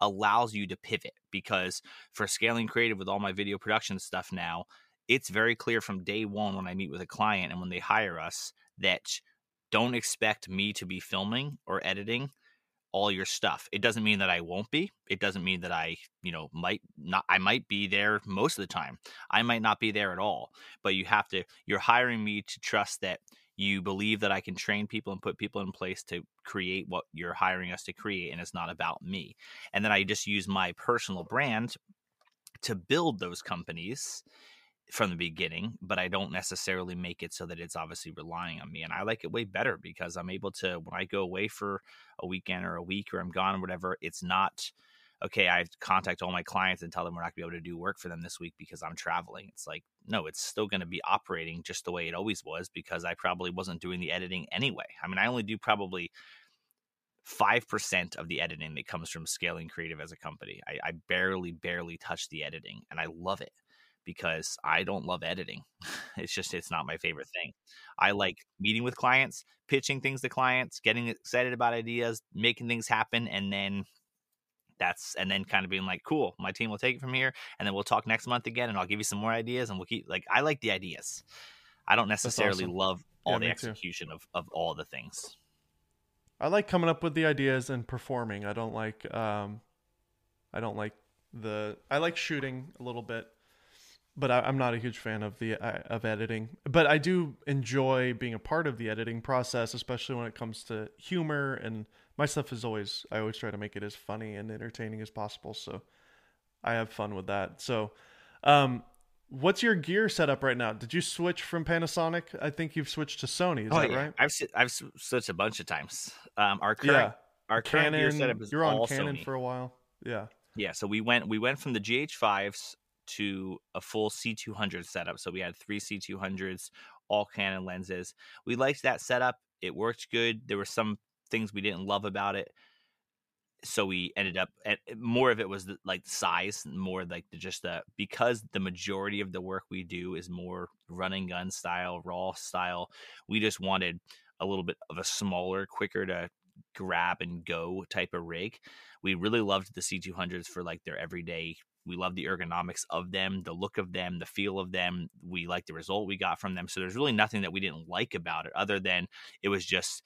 allows you to pivot because for scaling creative with all my video production stuff now it's very clear from day one when I meet with a client and when they hire us that don't expect me to be filming or editing all your stuff. It doesn't mean that I won't be. It doesn't mean that I, you know, might not I might be there most of the time. I might not be there at all. But you have to you're hiring me to trust that you believe that I can train people and put people in place to create what you're hiring us to create and it's not about me. And then I just use my personal brand to build those companies from the beginning, but I don't necessarily make it so that it's obviously relying on me. And I like it way better because I'm able to, when I go away for a weekend or a week or I'm gone or whatever, it's not, okay, I contact all my clients and tell them we're not going to be able to do work for them this week because I'm traveling. It's like, no, it's still going to be operating just the way it always was because I probably wasn't doing the editing anyway. I mean, I only do probably 5% of the editing that comes from scaling creative as a company. I, I barely, barely touch the editing and I love it because I don't love editing. It's just it's not my favorite thing. I like meeting with clients, pitching things to clients, getting excited about ideas, making things happen and then that's and then kind of being like, cool, my team will take it from here and then we'll talk next month again and I'll give you some more ideas and we'll keep like I like the ideas. I don't necessarily awesome. love all yeah, the execution of, of all the things. I like coming up with the ideas and performing. I don't like um I don't like the I like shooting a little bit but I, am not a huge fan of the uh, of editing. But I do enjoy being a part of the editing process, especially when it comes to humor. And my stuff is always I always try to make it as funny and entertaining as possible. So I have fun with that. So, um, what's your gear setup right now? Did you switch from Panasonic? I think you've switched to Sony. Is oh, that yeah. right? I've I've switched a bunch of times. Um, our current yeah. our current Canon, gear setup is you're on Canon Sony. for a while. Yeah. Yeah, so we went we went from the GH5s to a full C200 setup. So we had three C200s, all Canon lenses. We liked that setup. It worked good. There were some things we didn't love about it. So we ended up at more of it was the, like size, more like the, just the because the majority of the work we do is more running gun style, raw style. We just wanted a little bit of a smaller, quicker to grab and go type of rig. We really loved the C200s for like their everyday we love the ergonomics of them, the look of them, the feel of them. We like the result we got from them. So there's really nothing that we didn't like about it other than it was just,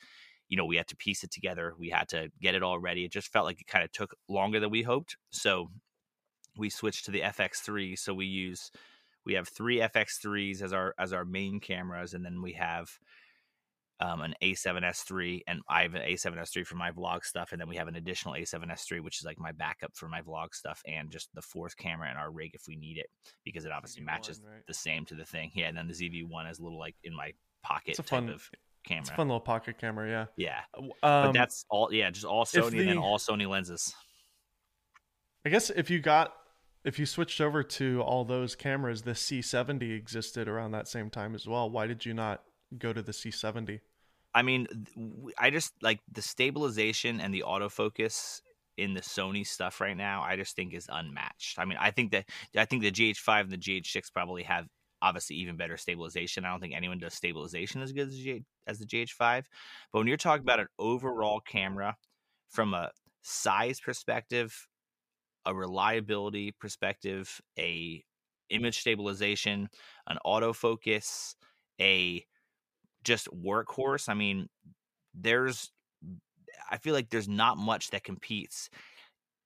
you know, we had to piece it together. We had to get it all ready. It just felt like it kind of took longer than we hoped. So we switched to the FX3. So we use we have three FX3s as our as our main cameras, and then we have um, an A7S3, and I have an A7S3 for my vlog stuff, and then we have an additional A7S3, which is like my backup for my vlog stuff, and just the fourth camera in our rig if we need it, because it obviously ZV-1, matches right? the same to the thing. Yeah, and then the ZV-1 is a little like in my pocket It's type fun, of camera. It's a fun little pocket camera, yeah. Yeah, uh, um, but that's all. Yeah, just all Sony, the, and then all Sony lenses. I guess if you got if you switched over to all those cameras, the C70 existed around that same time as well. Why did you not go to the C70? I mean, I just like the stabilization and the autofocus in the Sony stuff right now. I just think is unmatched. I mean, I think that I think the GH5 and the GH6 probably have obviously even better stabilization. I don't think anyone does stabilization as good as, G, as the GH5. But when you're talking about an overall camera from a size perspective, a reliability perspective, a image stabilization, an autofocus, a just workhorse. I mean, there's I feel like there's not much that competes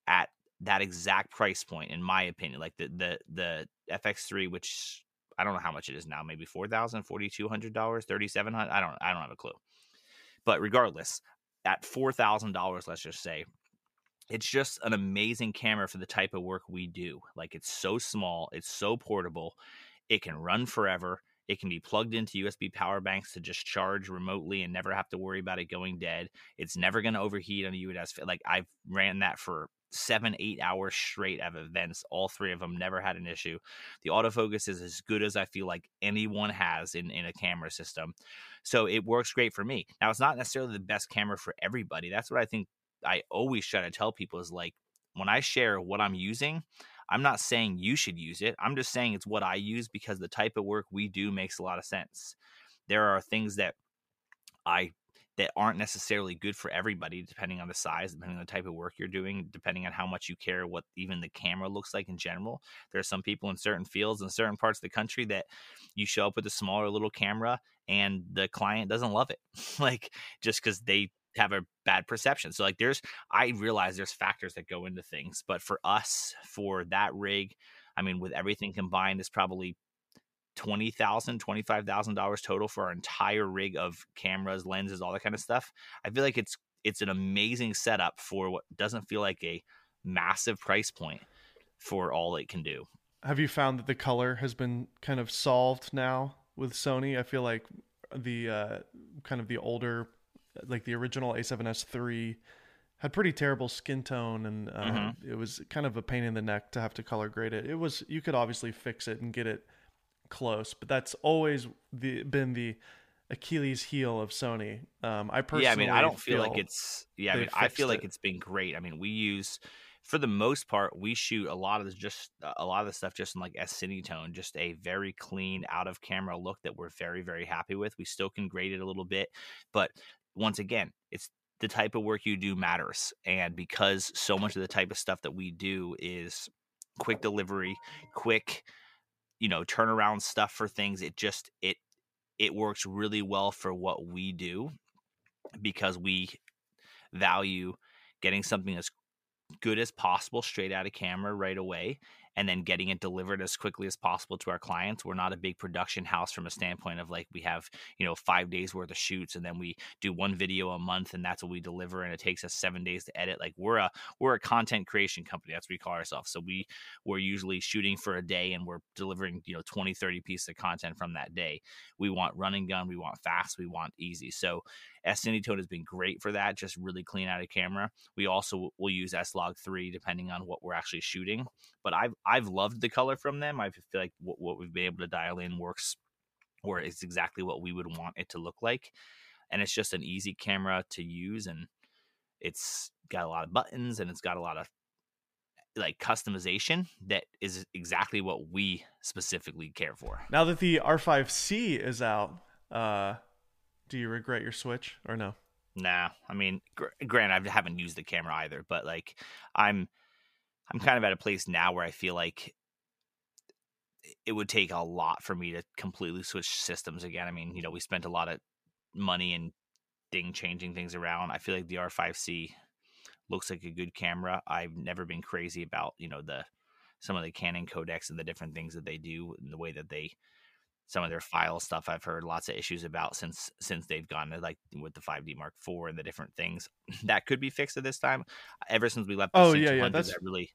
at that exact price point in my opinion. Like the the the FX3 which I don't know how much it is now, maybe four thousand, forty two hundred dollars, thirty seven hundred. I don't I don't have a clue. But regardless, at four thousand dollars, let's just say, it's just an amazing camera for the type of work we do. Like it's so small, it's so portable, it can run forever. It can be plugged into USB power banks to just charge remotely and never have to worry about it going dead. It's never going to overheat on a UHS. Like I've ran that for seven, eight hours straight of events. All three of them never had an issue. The autofocus is as good as I feel like anyone has in, in a camera system. So it works great for me. Now, it's not necessarily the best camera for everybody. That's what I think I always try to tell people is like when I share what I'm using, I'm not saying you should use it. I'm just saying it's what I use because the type of work we do makes a lot of sense. There are things that I that aren't necessarily good for everybody depending on the size depending on the type of work you're doing depending on how much you care what even the camera looks like in general. There are some people in certain fields in certain parts of the country that you show up with a smaller little camera and the client doesn't love it like just because they have a bad perception. So like there's i realize there's factors that go into things but for us for that rig i mean with everything combined is probably twenty thousand, twenty five thousand dollars total for our entire rig of cameras, lenses, all that kind of stuff. I feel like it's it's an amazing setup for what doesn't feel like a massive price point for all it can do. Have you found that the color has been kind of solved now with Sony? I feel like the uh, kind of the older, like the original A7S three, had pretty terrible skin tone, and uh, mm-hmm. it was kind of a pain in the neck to have to color grade it. It was you could obviously fix it and get it close, but that's always the, been the Achilles heel of Sony. Um, I personally, yeah, I mean, I don't feel, feel like it's, yeah, I mean, I feel like it. it's been great. I mean, we use, for the most part, we shoot a lot of this, just a lot of the stuff just in like S Cinetone, just a very clean, out of camera look that we're very, very happy with. We still can grade it a little bit, but once again, it's the type of work you do matters, and because so much of the type of stuff that we do is quick delivery, quick you know turnaround stuff for things it just it it works really well for what we do because we value getting something as good as possible straight out of camera right away and then getting it delivered as quickly as possible to our clients. We're not a big production house from a standpoint of like we have, you know, five days worth of shoots and then we do one video a month and that's what we deliver and it takes us seven days to edit. Like we're a we're a content creation company. That's what we call ourselves. So we we're usually shooting for a day and we're delivering, you know, 20, 30 pieces of content from that day. We want running gun, we want fast, we want easy. So S Cinetone has been great for that, just really clean out of camera. We also will use S Log 3 depending on what we're actually shooting. But I've I've loved the color from them. I feel like what, what we've been able to dial in works or it's exactly what we would want it to look like. And it's just an easy camera to use and it's got a lot of buttons and it's got a lot of like customization that is exactly what we specifically care for. Now that the R5C is out, uh do you regret your switch or no? Nah, I mean, gr- granted, I haven't used the camera either, but like, I'm, I'm kind of at a place now where I feel like it would take a lot for me to completely switch systems again. I mean, you know, we spent a lot of money and thing changing things around. I feel like the R5C looks like a good camera. I've never been crazy about you know the some of the Canon codecs and the different things that they do and the way that they some of their file stuff I've heard lots of issues about since since they've gone to like with the 5D Mark IV and the different things that could be fixed at this time. Ever since we left, oh yeah, yeah, that's that really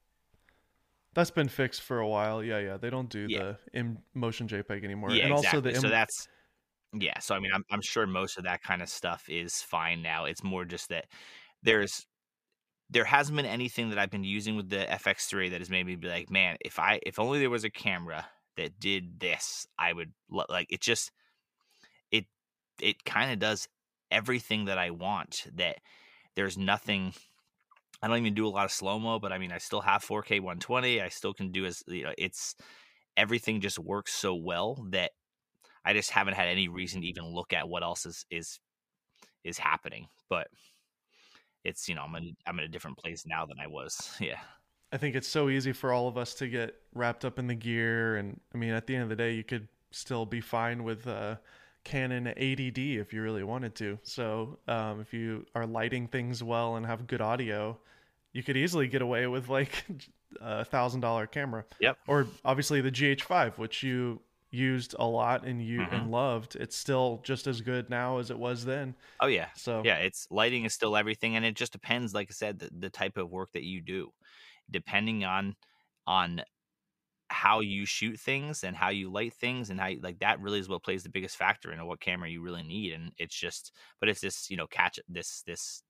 that's been fixed for a while. Yeah, yeah, they don't do yeah. the in motion JPEG anymore. Yeah, and exactly. also the Im- so that's yeah. So I mean, I'm I'm sure most of that kind of stuff is fine now. It's more just that there's there hasn't been anything that I've been using with the FX3 that has made me be like, man, if I if only there was a camera that did this, I would like it. Just it it kind of does everything that I want. That there's nothing. I don't even do a lot of slow mo, but I mean, I still have 4K 120. I still can do as you know, it's everything just works so well that I just haven't had any reason to even look at what else is is is happening. But it's you know I'm in, I'm in a different place now than I was. Yeah. I think it's so easy for all of us to get wrapped up in the gear, and I mean, at the end of the day, you could still be fine with uh, Canon 80D if you really wanted to. So um, if you are lighting things well and have good audio, you could easily get away with like a thousand dollar camera. Yep. Or obviously the GH5, which you used a lot and you mm-hmm. and loved. It's still just as good now as it was then. Oh yeah. So yeah, it's lighting is still everything, and it just depends. Like I said, the, the type of work that you do, depending on on how you shoot things and how you light things and how you, like that really is what plays the biggest factor in what camera you really need and it's just but it's this you know catch this this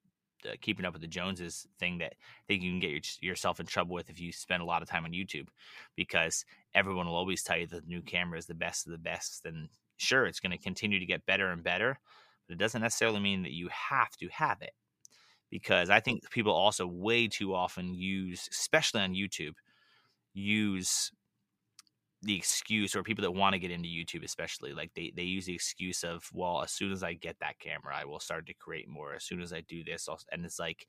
uh, keeping up with the Joneses thing that I think you can get your, yourself in trouble with if you spend a lot of time on YouTube, because everyone will always tell you that the new camera is the best of the best. And sure, it's going to continue to get better and better, but it doesn't necessarily mean that you have to have it. Because I think people also way too often use, especially on YouTube, use the excuse or people that want to get into YouTube especially like they they use the excuse of well as soon as I get that camera I will start to create more. As soon as I do this I'll, and it's like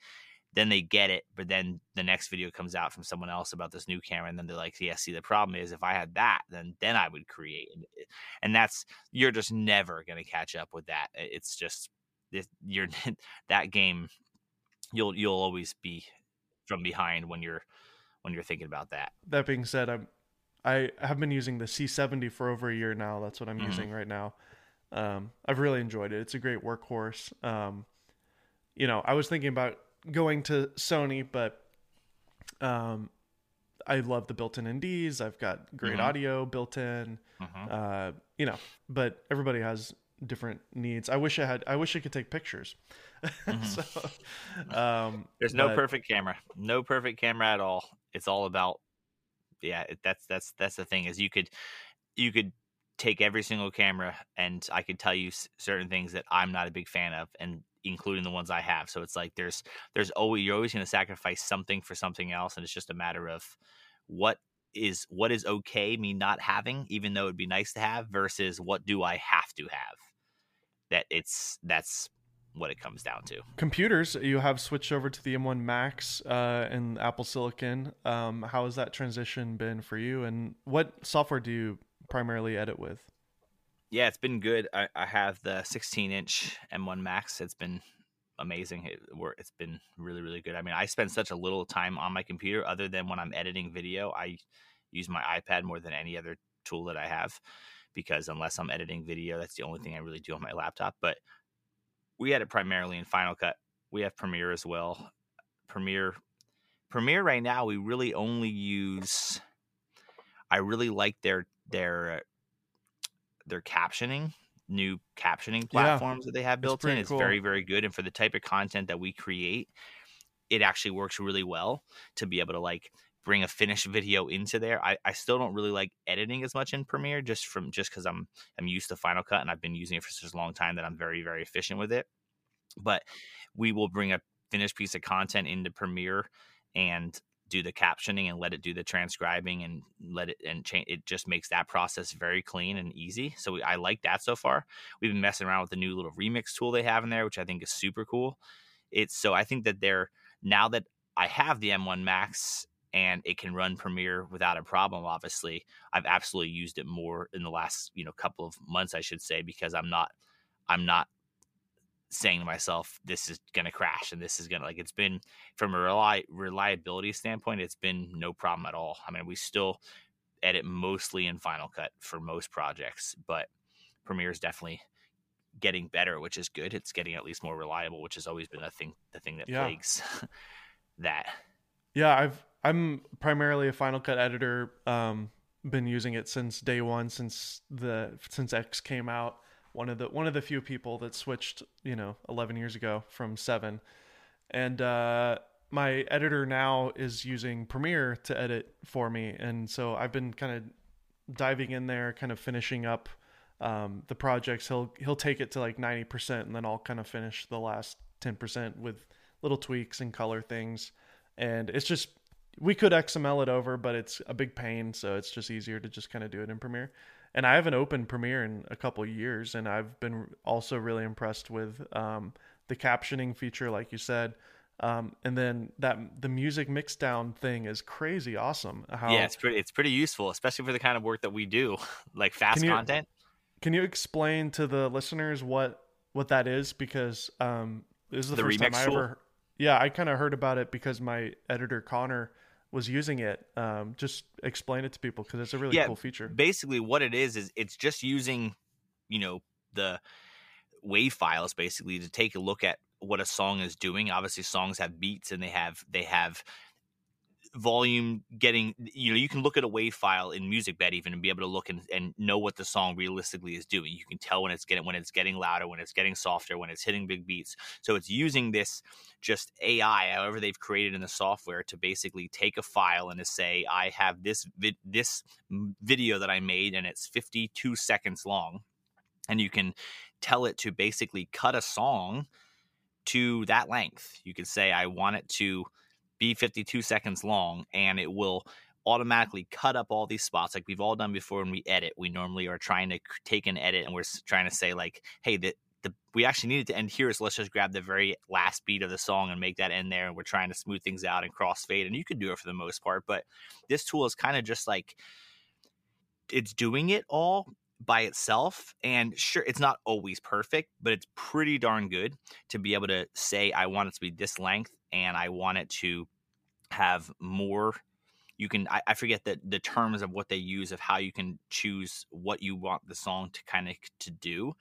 then they get it but then the next video comes out from someone else about this new camera and then they're like yeah see the problem is if I had that then then I would create and eh, that's you're just never going to catch up with that. It's just you're that game you'll you'll always be from behind when you're when you're thinking about that that being said I'm I have been using the C70 for over a year now. That's what I'm mm-hmm. using right now. Um, I've really enjoyed it. It's a great workhorse. Um, you know, I was thinking about going to Sony, but um, I love the built-in NDs. I've got great mm-hmm. audio built in. Mm-hmm. Uh, you know, but everybody has different needs. I wish I had. I wish I could take pictures. Mm-hmm. so, um, there's no but, perfect camera. No perfect camera at all. It's all about yeah, that's that's that's the thing is you could you could take every single camera and I could tell you certain things that I'm not a big fan of and including the ones I have. So it's like there's there's always you're always going to sacrifice something for something else and it's just a matter of what is what is okay me not having even though it'd be nice to have versus what do I have to have. That it's that's what it comes down to. Computers, you have switched over to the M1 Max uh, and Apple Silicon. Um, how has that transition been for you? And what software do you primarily edit with? Yeah, it's been good. I, I have the 16 inch M1 Max. It's been amazing. It, it's been really, really good. I mean, I spend such a little time on my computer other than when I'm editing video. I use my iPad more than any other tool that I have because unless I'm editing video, that's the only thing I really do on my laptop. But we had it primarily in Final Cut. We have Premiere as well. Premiere Premiere right now we really only use I really like their their their captioning, new captioning platforms yeah, that they have built in. It's cool. very very good and for the type of content that we create, it actually works really well to be able to like bring a finished video into there. I, I still don't really like editing as much in Premiere just from just because I'm I'm used to Final Cut and I've been using it for such a long time that I'm very, very efficient with it. But we will bring a finished piece of content into Premiere and do the captioning and let it do the transcribing and let it and change it just makes that process very clean and easy so we, i like that so far we've been messing around with the new little remix tool they have in there which i think is super cool it's so i think that they're now that i have the m1 max and it can run Premiere without a problem. Obviously, I've absolutely used it more in the last you know couple of months, I should say, because I'm not I'm not saying to myself this is going to crash and this is going to like it's been from a reli- reliability standpoint it's been no problem at all i mean we still edit mostly in final cut for most projects but premiere is definitely getting better which is good it's getting at least more reliable which has always been a thing the thing that yeah. plagues that yeah i've I'm primarily a Final Cut editor. Um, been using it since day one, since the since X came out. One of the one of the few people that switched, you know, 11 years ago from seven, and uh, my editor now is using Premiere to edit for me, and so I've been kind of diving in there, kind of finishing up um, the projects. He'll he'll take it to like ninety percent, and then I'll kind of finish the last ten percent with little tweaks and color things. And it's just we could XML it over, but it's a big pain, so it's just easier to just kind of do it in Premiere. And I haven't opened Premiere in a couple years, and I've been also really impressed with um, the captioning feature, like you said. Um, and then that the music mixdown thing is crazy awesome. How, yeah, it's pretty it's pretty useful, especially for the kind of work that we do, like fast can you, content. Can you explain to the listeners what what that is? Because um, this is the, the first time I ever. Yeah, I kind of heard about it because my editor Connor was using it. Um, just explain it to people because it's a really yeah, cool feature. Basically, what it is is it's just using, you know, the wave files basically to take a look at what a song is doing. Obviously, songs have beats and they have they have volume getting you know you can look at a wave file in music musicbed even and be able to look and, and know what the song realistically is doing. You can tell when it's getting when it's getting louder when it's getting softer when it's hitting big beats. So it's using this just ai however they've created in the software to basically take a file and to say i have this vid- this video that i made and it's 52 seconds long. And you can tell it to basically cut a song to that length. You can say, I want it to be 52 seconds long, and it will automatically cut up all these spots like we've all done before when we edit. We normally are trying to take an edit and we're trying to say, like, hey, the, the we actually needed to end here, so let's just grab the very last beat of the song and make that end there. And we're trying to smooth things out and crossfade, and you could do it for the most part. But this tool is kind of just like it's doing it all by itself. And sure, it's not always perfect, but it's pretty darn good to be able to say, I want it to be this length and I want it to have more. You can, I, I forget the, the terms of what they use of how you can choose what you want the song to kind of to do,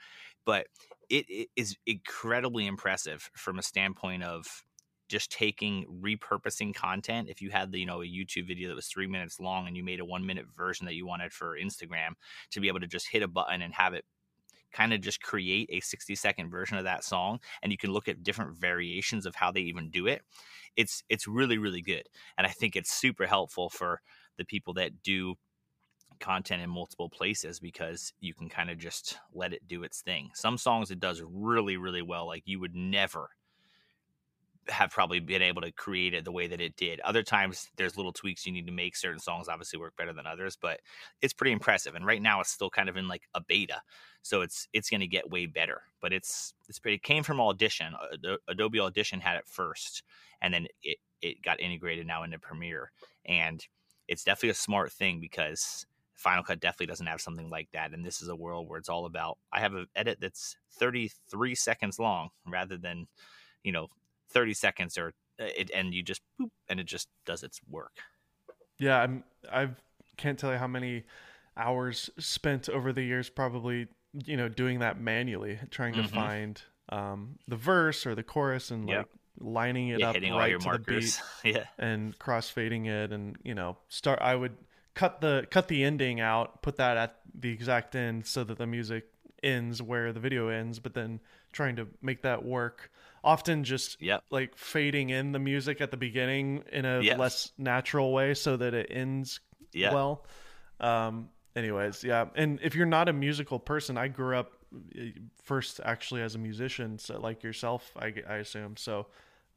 but it, it is incredibly impressive from a standpoint of just taking repurposing content if you had the you know a youtube video that was three minutes long and you made a one minute version that you wanted for instagram to be able to just hit a button and have it kind of just create a 60 second version of that song and you can look at different variations of how they even do it it's it's really really good and i think it's super helpful for the people that do content in multiple places because you can kind of just let it do its thing. Some songs it does really really well like you would never have probably been able to create it the way that it did. Other times there's little tweaks you need to make. Certain songs obviously work better than others, but it's pretty impressive. And right now it's still kind of in like a beta. So it's it's going to get way better. But it's it's pretty it came from Audition. Uh, Adobe Audition had it first and then it it got integrated now into Premiere. And it's definitely a smart thing because Final Cut definitely doesn't have something like that. And this is a world where it's all about I have an edit that's 33 seconds long rather than you know 30 seconds or uh, it and you just boop, and it just does its work. Yeah, I'm I can't tell you how many hours spent over the years probably, you know, doing that manually, trying to mm-hmm. find um, the verse or the chorus and like lining it yeah, up right to markers. the beat yeah. and crossfading it and, you know, start I would cut the cut the ending out, put that at the exact end so that the music ends where the video ends, but then trying to make that work often just yep. like fading in the music at the beginning in a yes. less natural way so that it ends yeah. well. Um, anyways, yeah. And if you're not a musical person, I grew up eh, first actually as a musician, so like yourself, I, I assume. So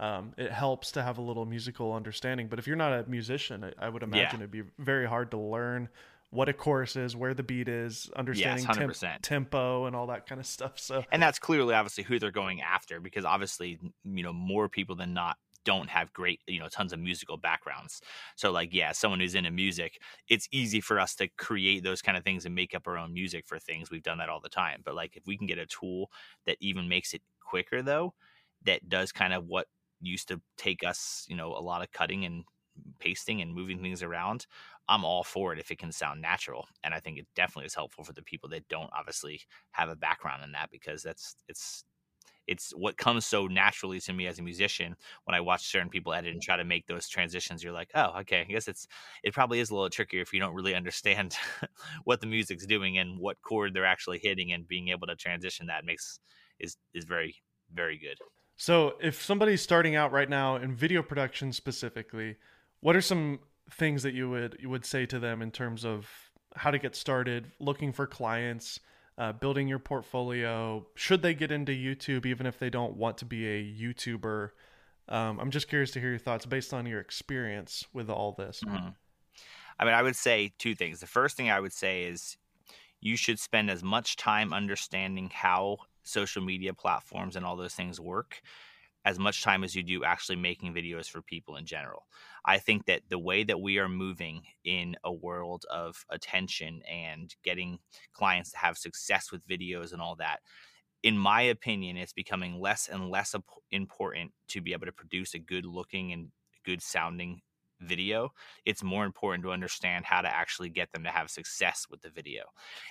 um, it helps to have a little musical understanding. But if you're not a musician, I, I would imagine yeah. it'd be very hard to learn what a chorus is, where the beat is, understanding yes, temp- tempo and all that kind of stuff. So, and that's clearly obviously who they're going after because obviously, you know, more people than not don't have great, you know, tons of musical backgrounds. So, like, yeah, someone who's into music, it's easy for us to create those kind of things and make up our own music for things. We've done that all the time. But like, if we can get a tool that even makes it quicker, though, that does kind of what used to take us, you know, a lot of cutting and pasting and moving things around, I'm all for it if it can sound natural. And I think it definitely is helpful for the people that don't obviously have a background in that because that's it's it's what comes so naturally to me as a musician when I watch certain people edit and mm-hmm. try to make those transitions. You're like, oh, okay, I guess it's it probably is a little trickier if you don't really understand what the music's doing and what chord they're actually hitting and being able to transition that makes is is very very good. So, if somebody's starting out right now in video production specifically, what are some things that you would you would say to them in terms of how to get started, looking for clients, uh, building your portfolio? Should they get into YouTube even if they don't want to be a YouTuber? Um, I'm just curious to hear your thoughts based on your experience with all this. Mm-hmm. I mean, I would say two things. The first thing I would say is you should spend as much time understanding how social media platforms and all those things work as much time as you do actually making videos for people in general. I think that the way that we are moving in a world of attention and getting clients to have success with videos and all that, in my opinion, it's becoming less and less important to be able to produce a good looking and good sounding video, it's more important to understand how to actually get them to have success with the video.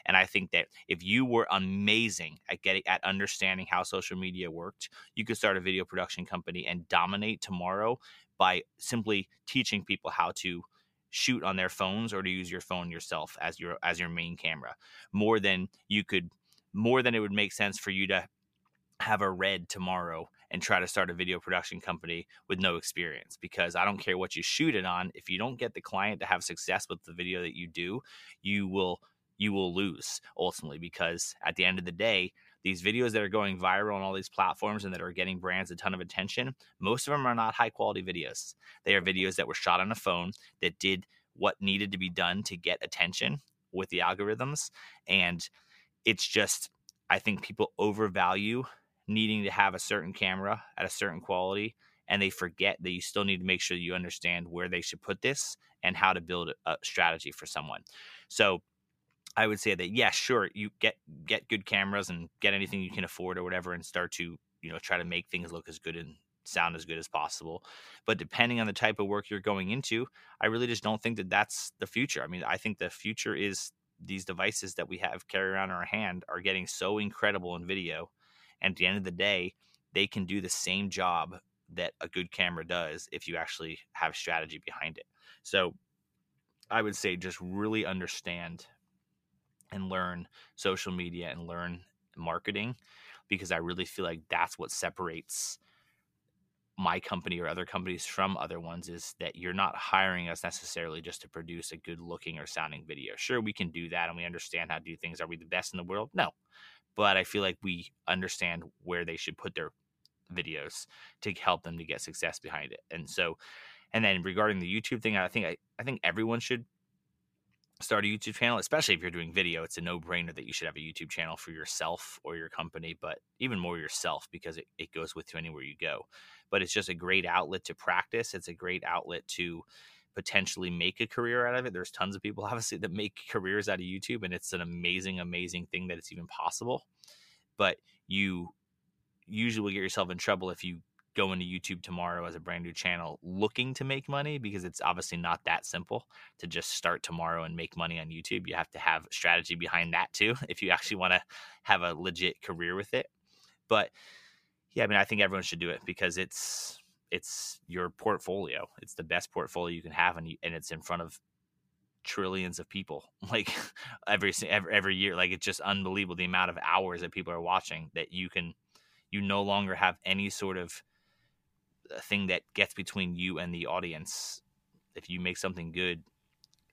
And I think that if you were amazing at getting at understanding how social media worked, you could start a video production company and dominate tomorrow by simply teaching people how to shoot on their phones or to use your phone yourself as your as your main camera more than you could more than it would make sense for you to have a red tomorrow and try to start a video production company with no experience because I don't care what you shoot it on if you don't get the client to have success with the video that you do you will you will lose ultimately because at the end of the day these videos that are going viral on all these platforms and that are getting brands a ton of attention most of them are not high quality videos. They are videos that were shot on a phone that did what needed to be done to get attention with the algorithms and it's just I think people overvalue needing to have a certain camera at a certain quality and they forget that you still need to make sure you understand where they should put this and how to build a strategy for someone. So I would say that yeah, sure, you get get good cameras and get anything you can afford or whatever and start to, you know, try to make things look as good and sound as good as possible. But depending on the type of work you're going into, I really just don't think that that's the future. I mean, I think the future is these devices that we have carry around in our hand are getting so incredible in video and at the end of the day, they can do the same job that a good camera does if you actually have strategy behind it. So I would say just really understand and learn social media and learn marketing because I really feel like that's what separates my company or other companies from other ones is that you're not hiring us necessarily just to produce a good looking or sounding video. Sure, we can do that and we understand how to do things. Are we the best in the world? No but I feel like we understand where they should put their videos to help them to get success behind it. And so, and then regarding the YouTube thing, I think I, I think everyone should start a YouTube channel, especially if you're doing video. It's a no brainer that you should have a YouTube channel for yourself or your company, but even more yourself because it, it goes with you anywhere you go. But it's just a great outlet to practice. It's a great outlet to potentially make a career out of it. There's tons of people obviously that make careers out of YouTube, and it's an amazing, amazing thing that it's even possible. But you usually will get yourself in trouble if you go into YouTube tomorrow as a brand new channel looking to make money because it's obviously not that simple to just start tomorrow and make money on YouTube. You have to have strategy behind that too if you actually want to have a legit career with it. But yeah, I mean, I think everyone should do it because it's it's your portfolio. It's the best portfolio you can have, and you, and it's in front of trillions of people like every, every every year. Like it's just unbelievable the amount of hours that people are watching that you can you no longer have any sort of uh, thing that gets between you and the audience. If you make something good,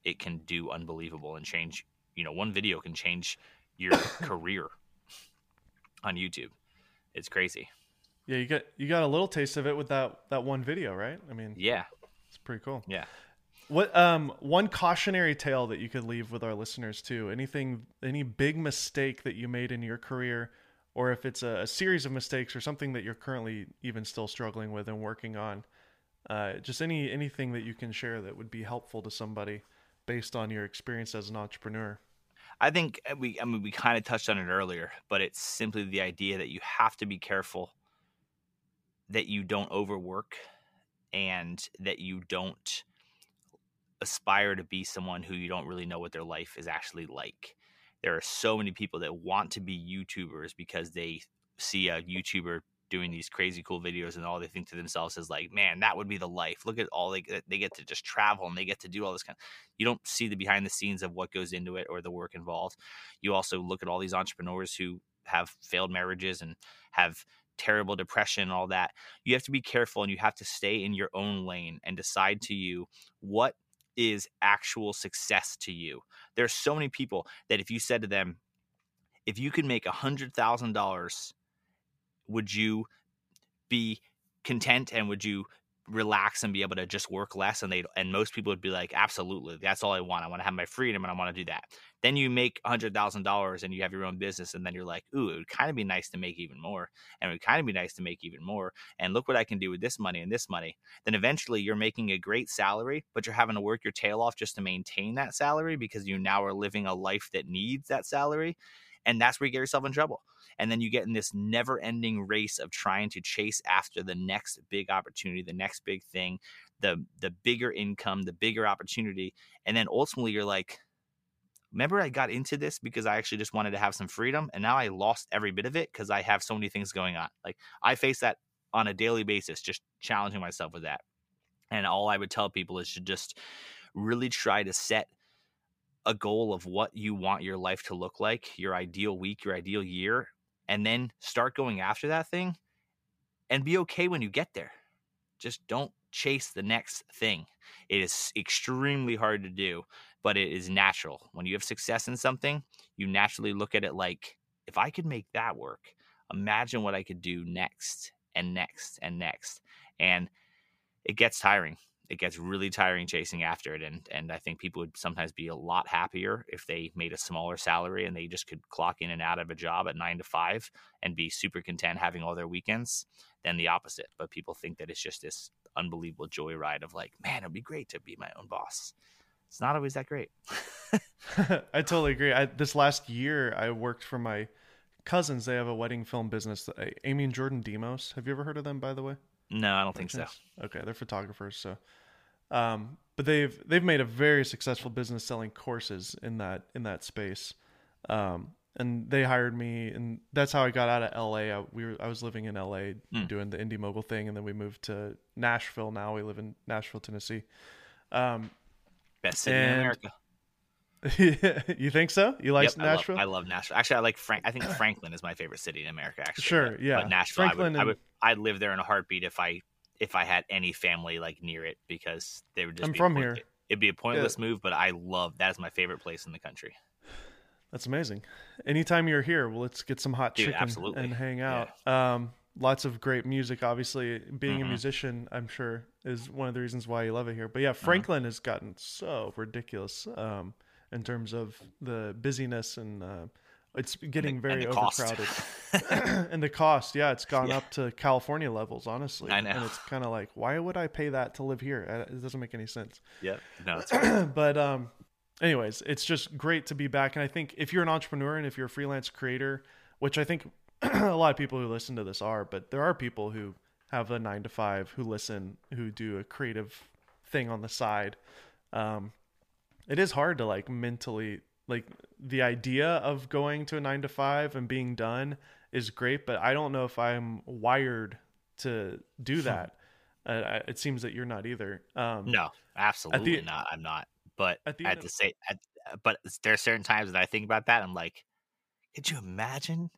it can do unbelievable and change. You know, one video can change your career on YouTube. It's crazy. Yeah, you got you got a little taste of it with that that one video, right? I mean, yeah, it's pretty cool. Yeah. What um one cautionary tale that you could leave with our listeners too? Anything any big mistake that you made in your career or if it's a, a series of mistakes or something that you're currently even still struggling with and working on. Uh, just any anything that you can share that would be helpful to somebody based on your experience as an entrepreneur. I think uh, we I mean we kind of touched on it earlier, but it's simply the idea that you have to be careful that you don't overwork and that you don't aspire to be someone who you don't really know what their life is actually like. There are so many people that want to be YouTubers because they see a YouTuber doing these crazy cool videos and all they think to themselves is like, man, that would be the life. Look at all they they get to just travel and they get to do all this kind. Of, you don't see the behind the scenes of what goes into it or the work involved. You also look at all these entrepreneurs who have failed marriages and have terrible depression and all that. You have to be careful and you have to stay in your own lane and decide to you what is actual success to you. There's so many people that if you said to them, if you could make a hundred thousand dollars, would you be content and would you relax and be able to just work less and they and most people would be like absolutely that's all i want i want to have my freedom and i want to do that. Then you make a hundred thousand dollars and you have your own business and then you're like ooh it would kind of be nice to make even more and it would kind of be nice to make even more and look what i can do with this money and this money. Then eventually you're making a great salary but you're having to work your tail off just to maintain that salary because you now are living a life that needs that salary and that's where you get yourself in trouble. And then you get in this never ending race of trying to chase after the next big opportunity the next big thing the the bigger income the bigger opportunity. And then ultimately you're like remember i got into this because i actually just wanted to have some freedom and now i lost every bit of it because i have so many things going on. Like i face that on a daily basis just challenging myself with that. And all i would tell people is to just really try to set a goal of what you want your life to look like, your ideal week, your ideal year, and then start going after that thing and be okay when you get there. Just don't chase the next thing. It is extremely hard to do, but it is natural. When you have success in something, you naturally look at it like, if I could make that work, imagine what I could do next and next and next. And it gets tiring it gets really tiring chasing after it and and I think people would sometimes be a lot happier if they made a smaller salary and they just could clock in and out of a job at 9 to 5 and be super content having all their weekends than the opposite. But people think that it's just this unbelievable joyride of like man it'd be great to be my own boss. It's not always that great. I totally agree. I, this last year I worked for my cousins. They have a wedding film business. Amy and Jordan Demos. Have you ever heard of them by the way no, I don't think so. Okay, they're photographers, so um, but they've they've made a very successful business selling courses in that in that space. Um, and they hired me, and that's how I got out of LA. I, we were, I was living in LA mm. doing the Indy Mogul thing, and then we moved to Nashville. Now we live in Nashville, Tennessee. Um, Best city in America. you think so? You like yep, Nashville? I love, I love, Nashville. Actually, I like Frank. I think Franklin is my favorite city in America. Actually, sure, but, yeah. But Nashville, Franklin I would, and... I would, I'd live there in a heartbeat if I if I had any family like near it because they would just. I'm from here. It'd be a pointless yeah. move, but I love that is my favorite place in the country. That's amazing. Anytime you're here, well, let's get some hot Dude, chicken absolutely. and hang out. Yeah. Um, lots of great music. Obviously, being mm-hmm. a musician, I'm sure, is one of the reasons why you love it here. But yeah, mm-hmm. Franklin mm-hmm. has gotten so ridiculous. Um, in terms of the busyness and uh, it's getting very and overcrowded. and the cost, yeah, it's gone yeah. up to California levels, honestly. I know. And it's kind of like, why would I pay that to live here? Uh, it doesn't make any sense. Yeah, no. but um, anyways, it's just great to be back. And I think if you're an entrepreneur and if you're a freelance creator, which I think a lot of people who listen to this are, but there are people who have a nine to five who listen, who do a creative thing on the side. Um, it is hard to like mentally like the idea of going to a nine to five and being done is great, but I don't know if I'm wired to do that. uh, it seems that you're not either. Um, no, absolutely the, not. I'm not. But at the, at the say, at, but there are certain times that I think about that. I'm like, could you imagine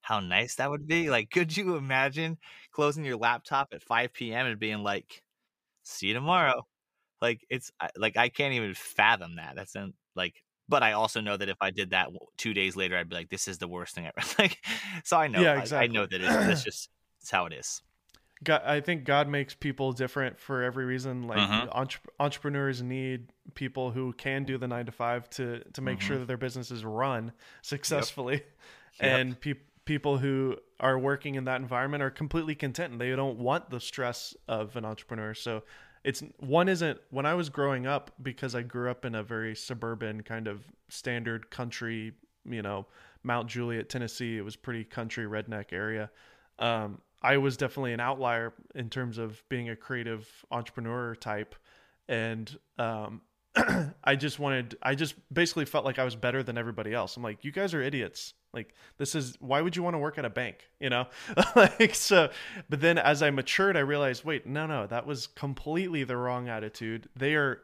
how nice that would be? Like, could you imagine closing your laptop at 5 p.m. and being like, see you tomorrow? Like it's like I can't even fathom that. That's in, like, but I also know that if I did that two days later, I'd be like, this is the worst thing ever. like, so I know, yeah, exactly. I, I know that it's, just it's how it is. God, I think God makes people different for every reason. Like mm-hmm. entre- entrepreneurs need people who can do the nine to five to to make mm-hmm. sure that their businesses run successfully, yep. and yep. people people who are working in that environment are completely content and they don't want the stress of an entrepreneur. So it's one isn't when I was growing up because I grew up in a very suburban kind of standard country, you know, Mount Juliet, Tennessee. It was pretty country redneck area. Um, I was definitely an outlier in terms of being a creative entrepreneur type, and um, I just wanted. I just basically felt like I was better than everybody else. I'm like, you guys are idiots. Like this is why would you want to work at a bank? You know, like so. But then as I matured, I realized, wait, no, no, that was completely the wrong attitude. They are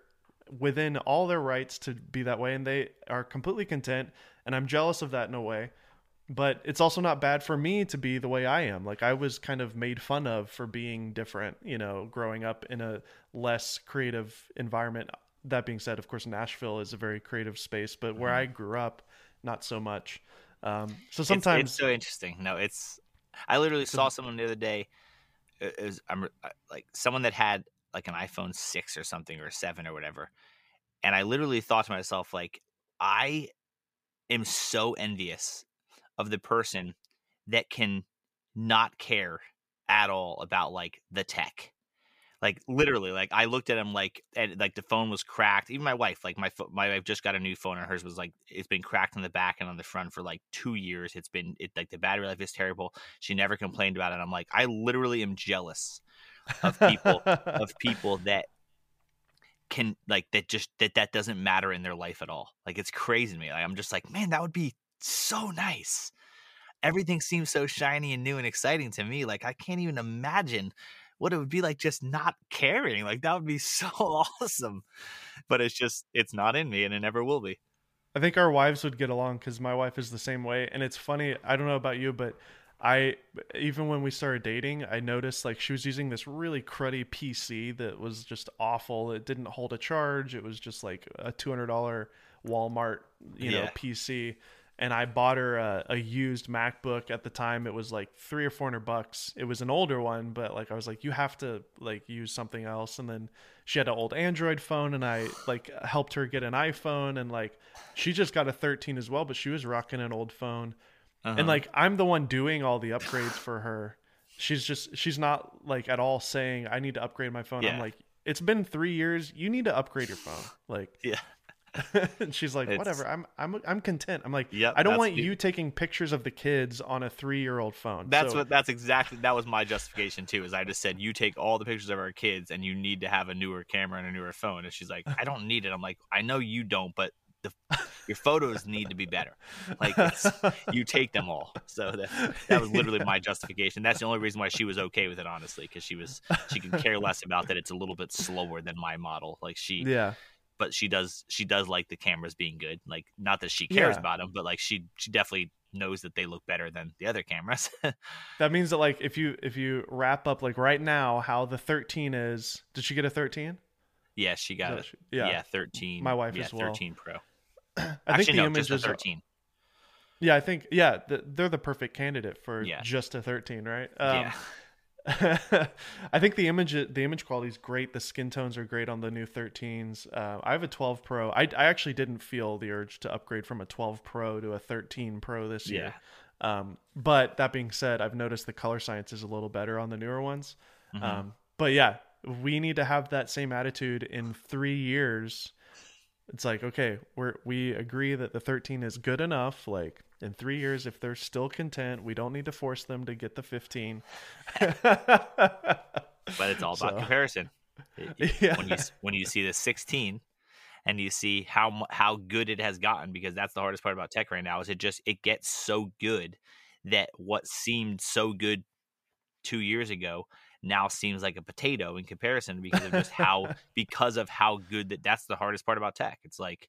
within all their rights to be that way, and they are completely content. And I'm jealous of that in a way. but it's also not bad for me to be the way I am. Like I was kind of made fun of for being different, you know, growing up in a less creative environment. That being said, of course, Nashville is a very creative space, but where mm-hmm. I grew up, not so much. Um, so sometimes, it's, so interesting. No, it's. I literally saw someone the other day. It it was I'm uh, like someone that had like an iPhone six or something or seven or whatever, and I literally thought to myself like, I am so envious of the person that can not care at all about like the tech. Like literally, like I looked at him like and like the phone was cracked. Even my wife, like my my wife just got a new phone and hers was like it's been cracked on the back and on the front for like two years. It's been it like the battery life is terrible. She never complained about it. I'm like I literally am jealous of people of people that can like that just that that doesn't matter in their life at all. Like it's crazy to me. Like I'm just like, man, that would be so nice. Everything seems so shiny and new and exciting to me. Like I can't even imagine what it would be like just not caring. Like that would be so awesome. But it's just it's not in me and it never will be. I think our wives would get along because my wife is the same way. And it's funny. I don't know about you, but I even when we started dating, I noticed like she was using this really cruddy PC that was just awful. It didn't hold a charge. It was just like a two hundred dollar Walmart, you know, Yeah. PC. And I bought her a, a used MacBook at the time. It was like three or four hundred bucks. It was an older one, but like I was like, you have to like use something else. And then she had an old Android phone, and I like helped her get an iPhone. And like she just got a 13 as well, but she was rocking an old phone Uh-huh. and like i'm the one doing all the upgrades for her she's just she's not like at all saying i need to upgrade my phone i'm like it's been three years you need to upgrade your phone like Yeah. and she's like It's- whatever i'm i'm i'm content i'm like Yep, i don't want you taking pictures of the kids on a three-year-old phone That's So- what that's exactly that was my justification too. Is I just said you take all the pictures of our kids and you need to have a newer camera and a newer phone. And she's like, I don't need it. I'm like, I know you don't, but the your photos need to be better. Like it's, you take them all. So that that was literally my justification. That's the only reason why she was okay with it, honestly, because she was she could care less about that. It's a little bit slower than my model. Like she, yeah but she does she does like the cameras being good. Like not that she cares Yeah. about them, but like she she definitely knows that they look better than the other cameras. that means that like if you if you wrap up like right now how the 13 is did she get a 13 yeah, she got it. yeah, Yeah. 13. My wife yeah, as well. 13 Pro. i think Actually, the no, image is 13. Yeah, I think yeah, th- they're the perfect candidate for Yeah. just a 13, right? yeah. Um, I think the image the image quality is great. The skin tones are great on the new 13s. Uh, I have a 12 Pro. I, I actually didn't feel the urge to upgrade from a 12 Pro to a 13 Pro this year. Um, but that being said, I've noticed the color science is a little better on the newer ones. Mhm. Um, but yeah, we need to have that same attitude in three years. It's like okay, we're we agree that the 13 is good enough. Like in three years, if they're still content, we don't need to force them to get the 15. but it's all about So- comparison. Yeah. When you when you see the 16 and you see how how good it has gotten because that's the hardest part about tech right now is it just it gets so good that what seemed so good 2 years ago now seems like a potato in comparison because of just how because of how good that that's the hardest part about tech. It's like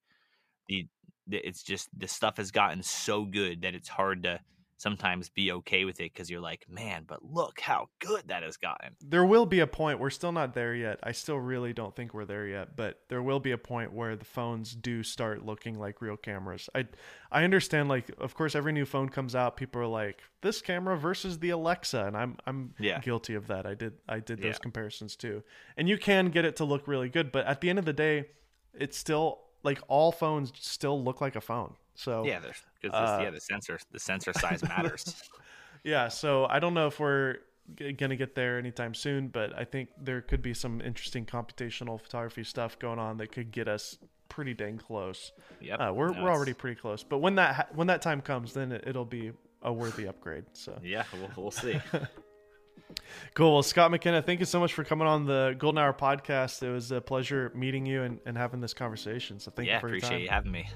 the it's just the stuff has gotten so good that it's hard to sometimes be okay with it because you're like, man, but look how good that has gotten. there will be a point we're still not there yet i still really don't think we're there yet but there will be a point where the phones do start looking like real cameras i i understand like of course every new phone comes out people are like this camera versus the alexa and i'm i'm Yeah. guilty of that i did i did those Yeah. comparisons too and you can get it to look really good but at the end of the day it's still like all phones still look like a phone so Yeah, there's because Uh, yeah, the sensor the sensor size matters. Yeah, so I don't know if we're g- gonna get there anytime soon, but I think there could be some interesting computational photography stuff going on that could get us pretty dang close. Yep, Uh, we're no, we're already pretty close, but when that ha- when that time comes, then it, it'll be a worthy upgrade. So Yeah, we'll, we'll see. cool. Well, Scott McKenna, thank you so much for coming on the Golden Hour podcast. It was a pleasure meeting you and, and having this conversation. So thank yeah, you for your appreciate you having me.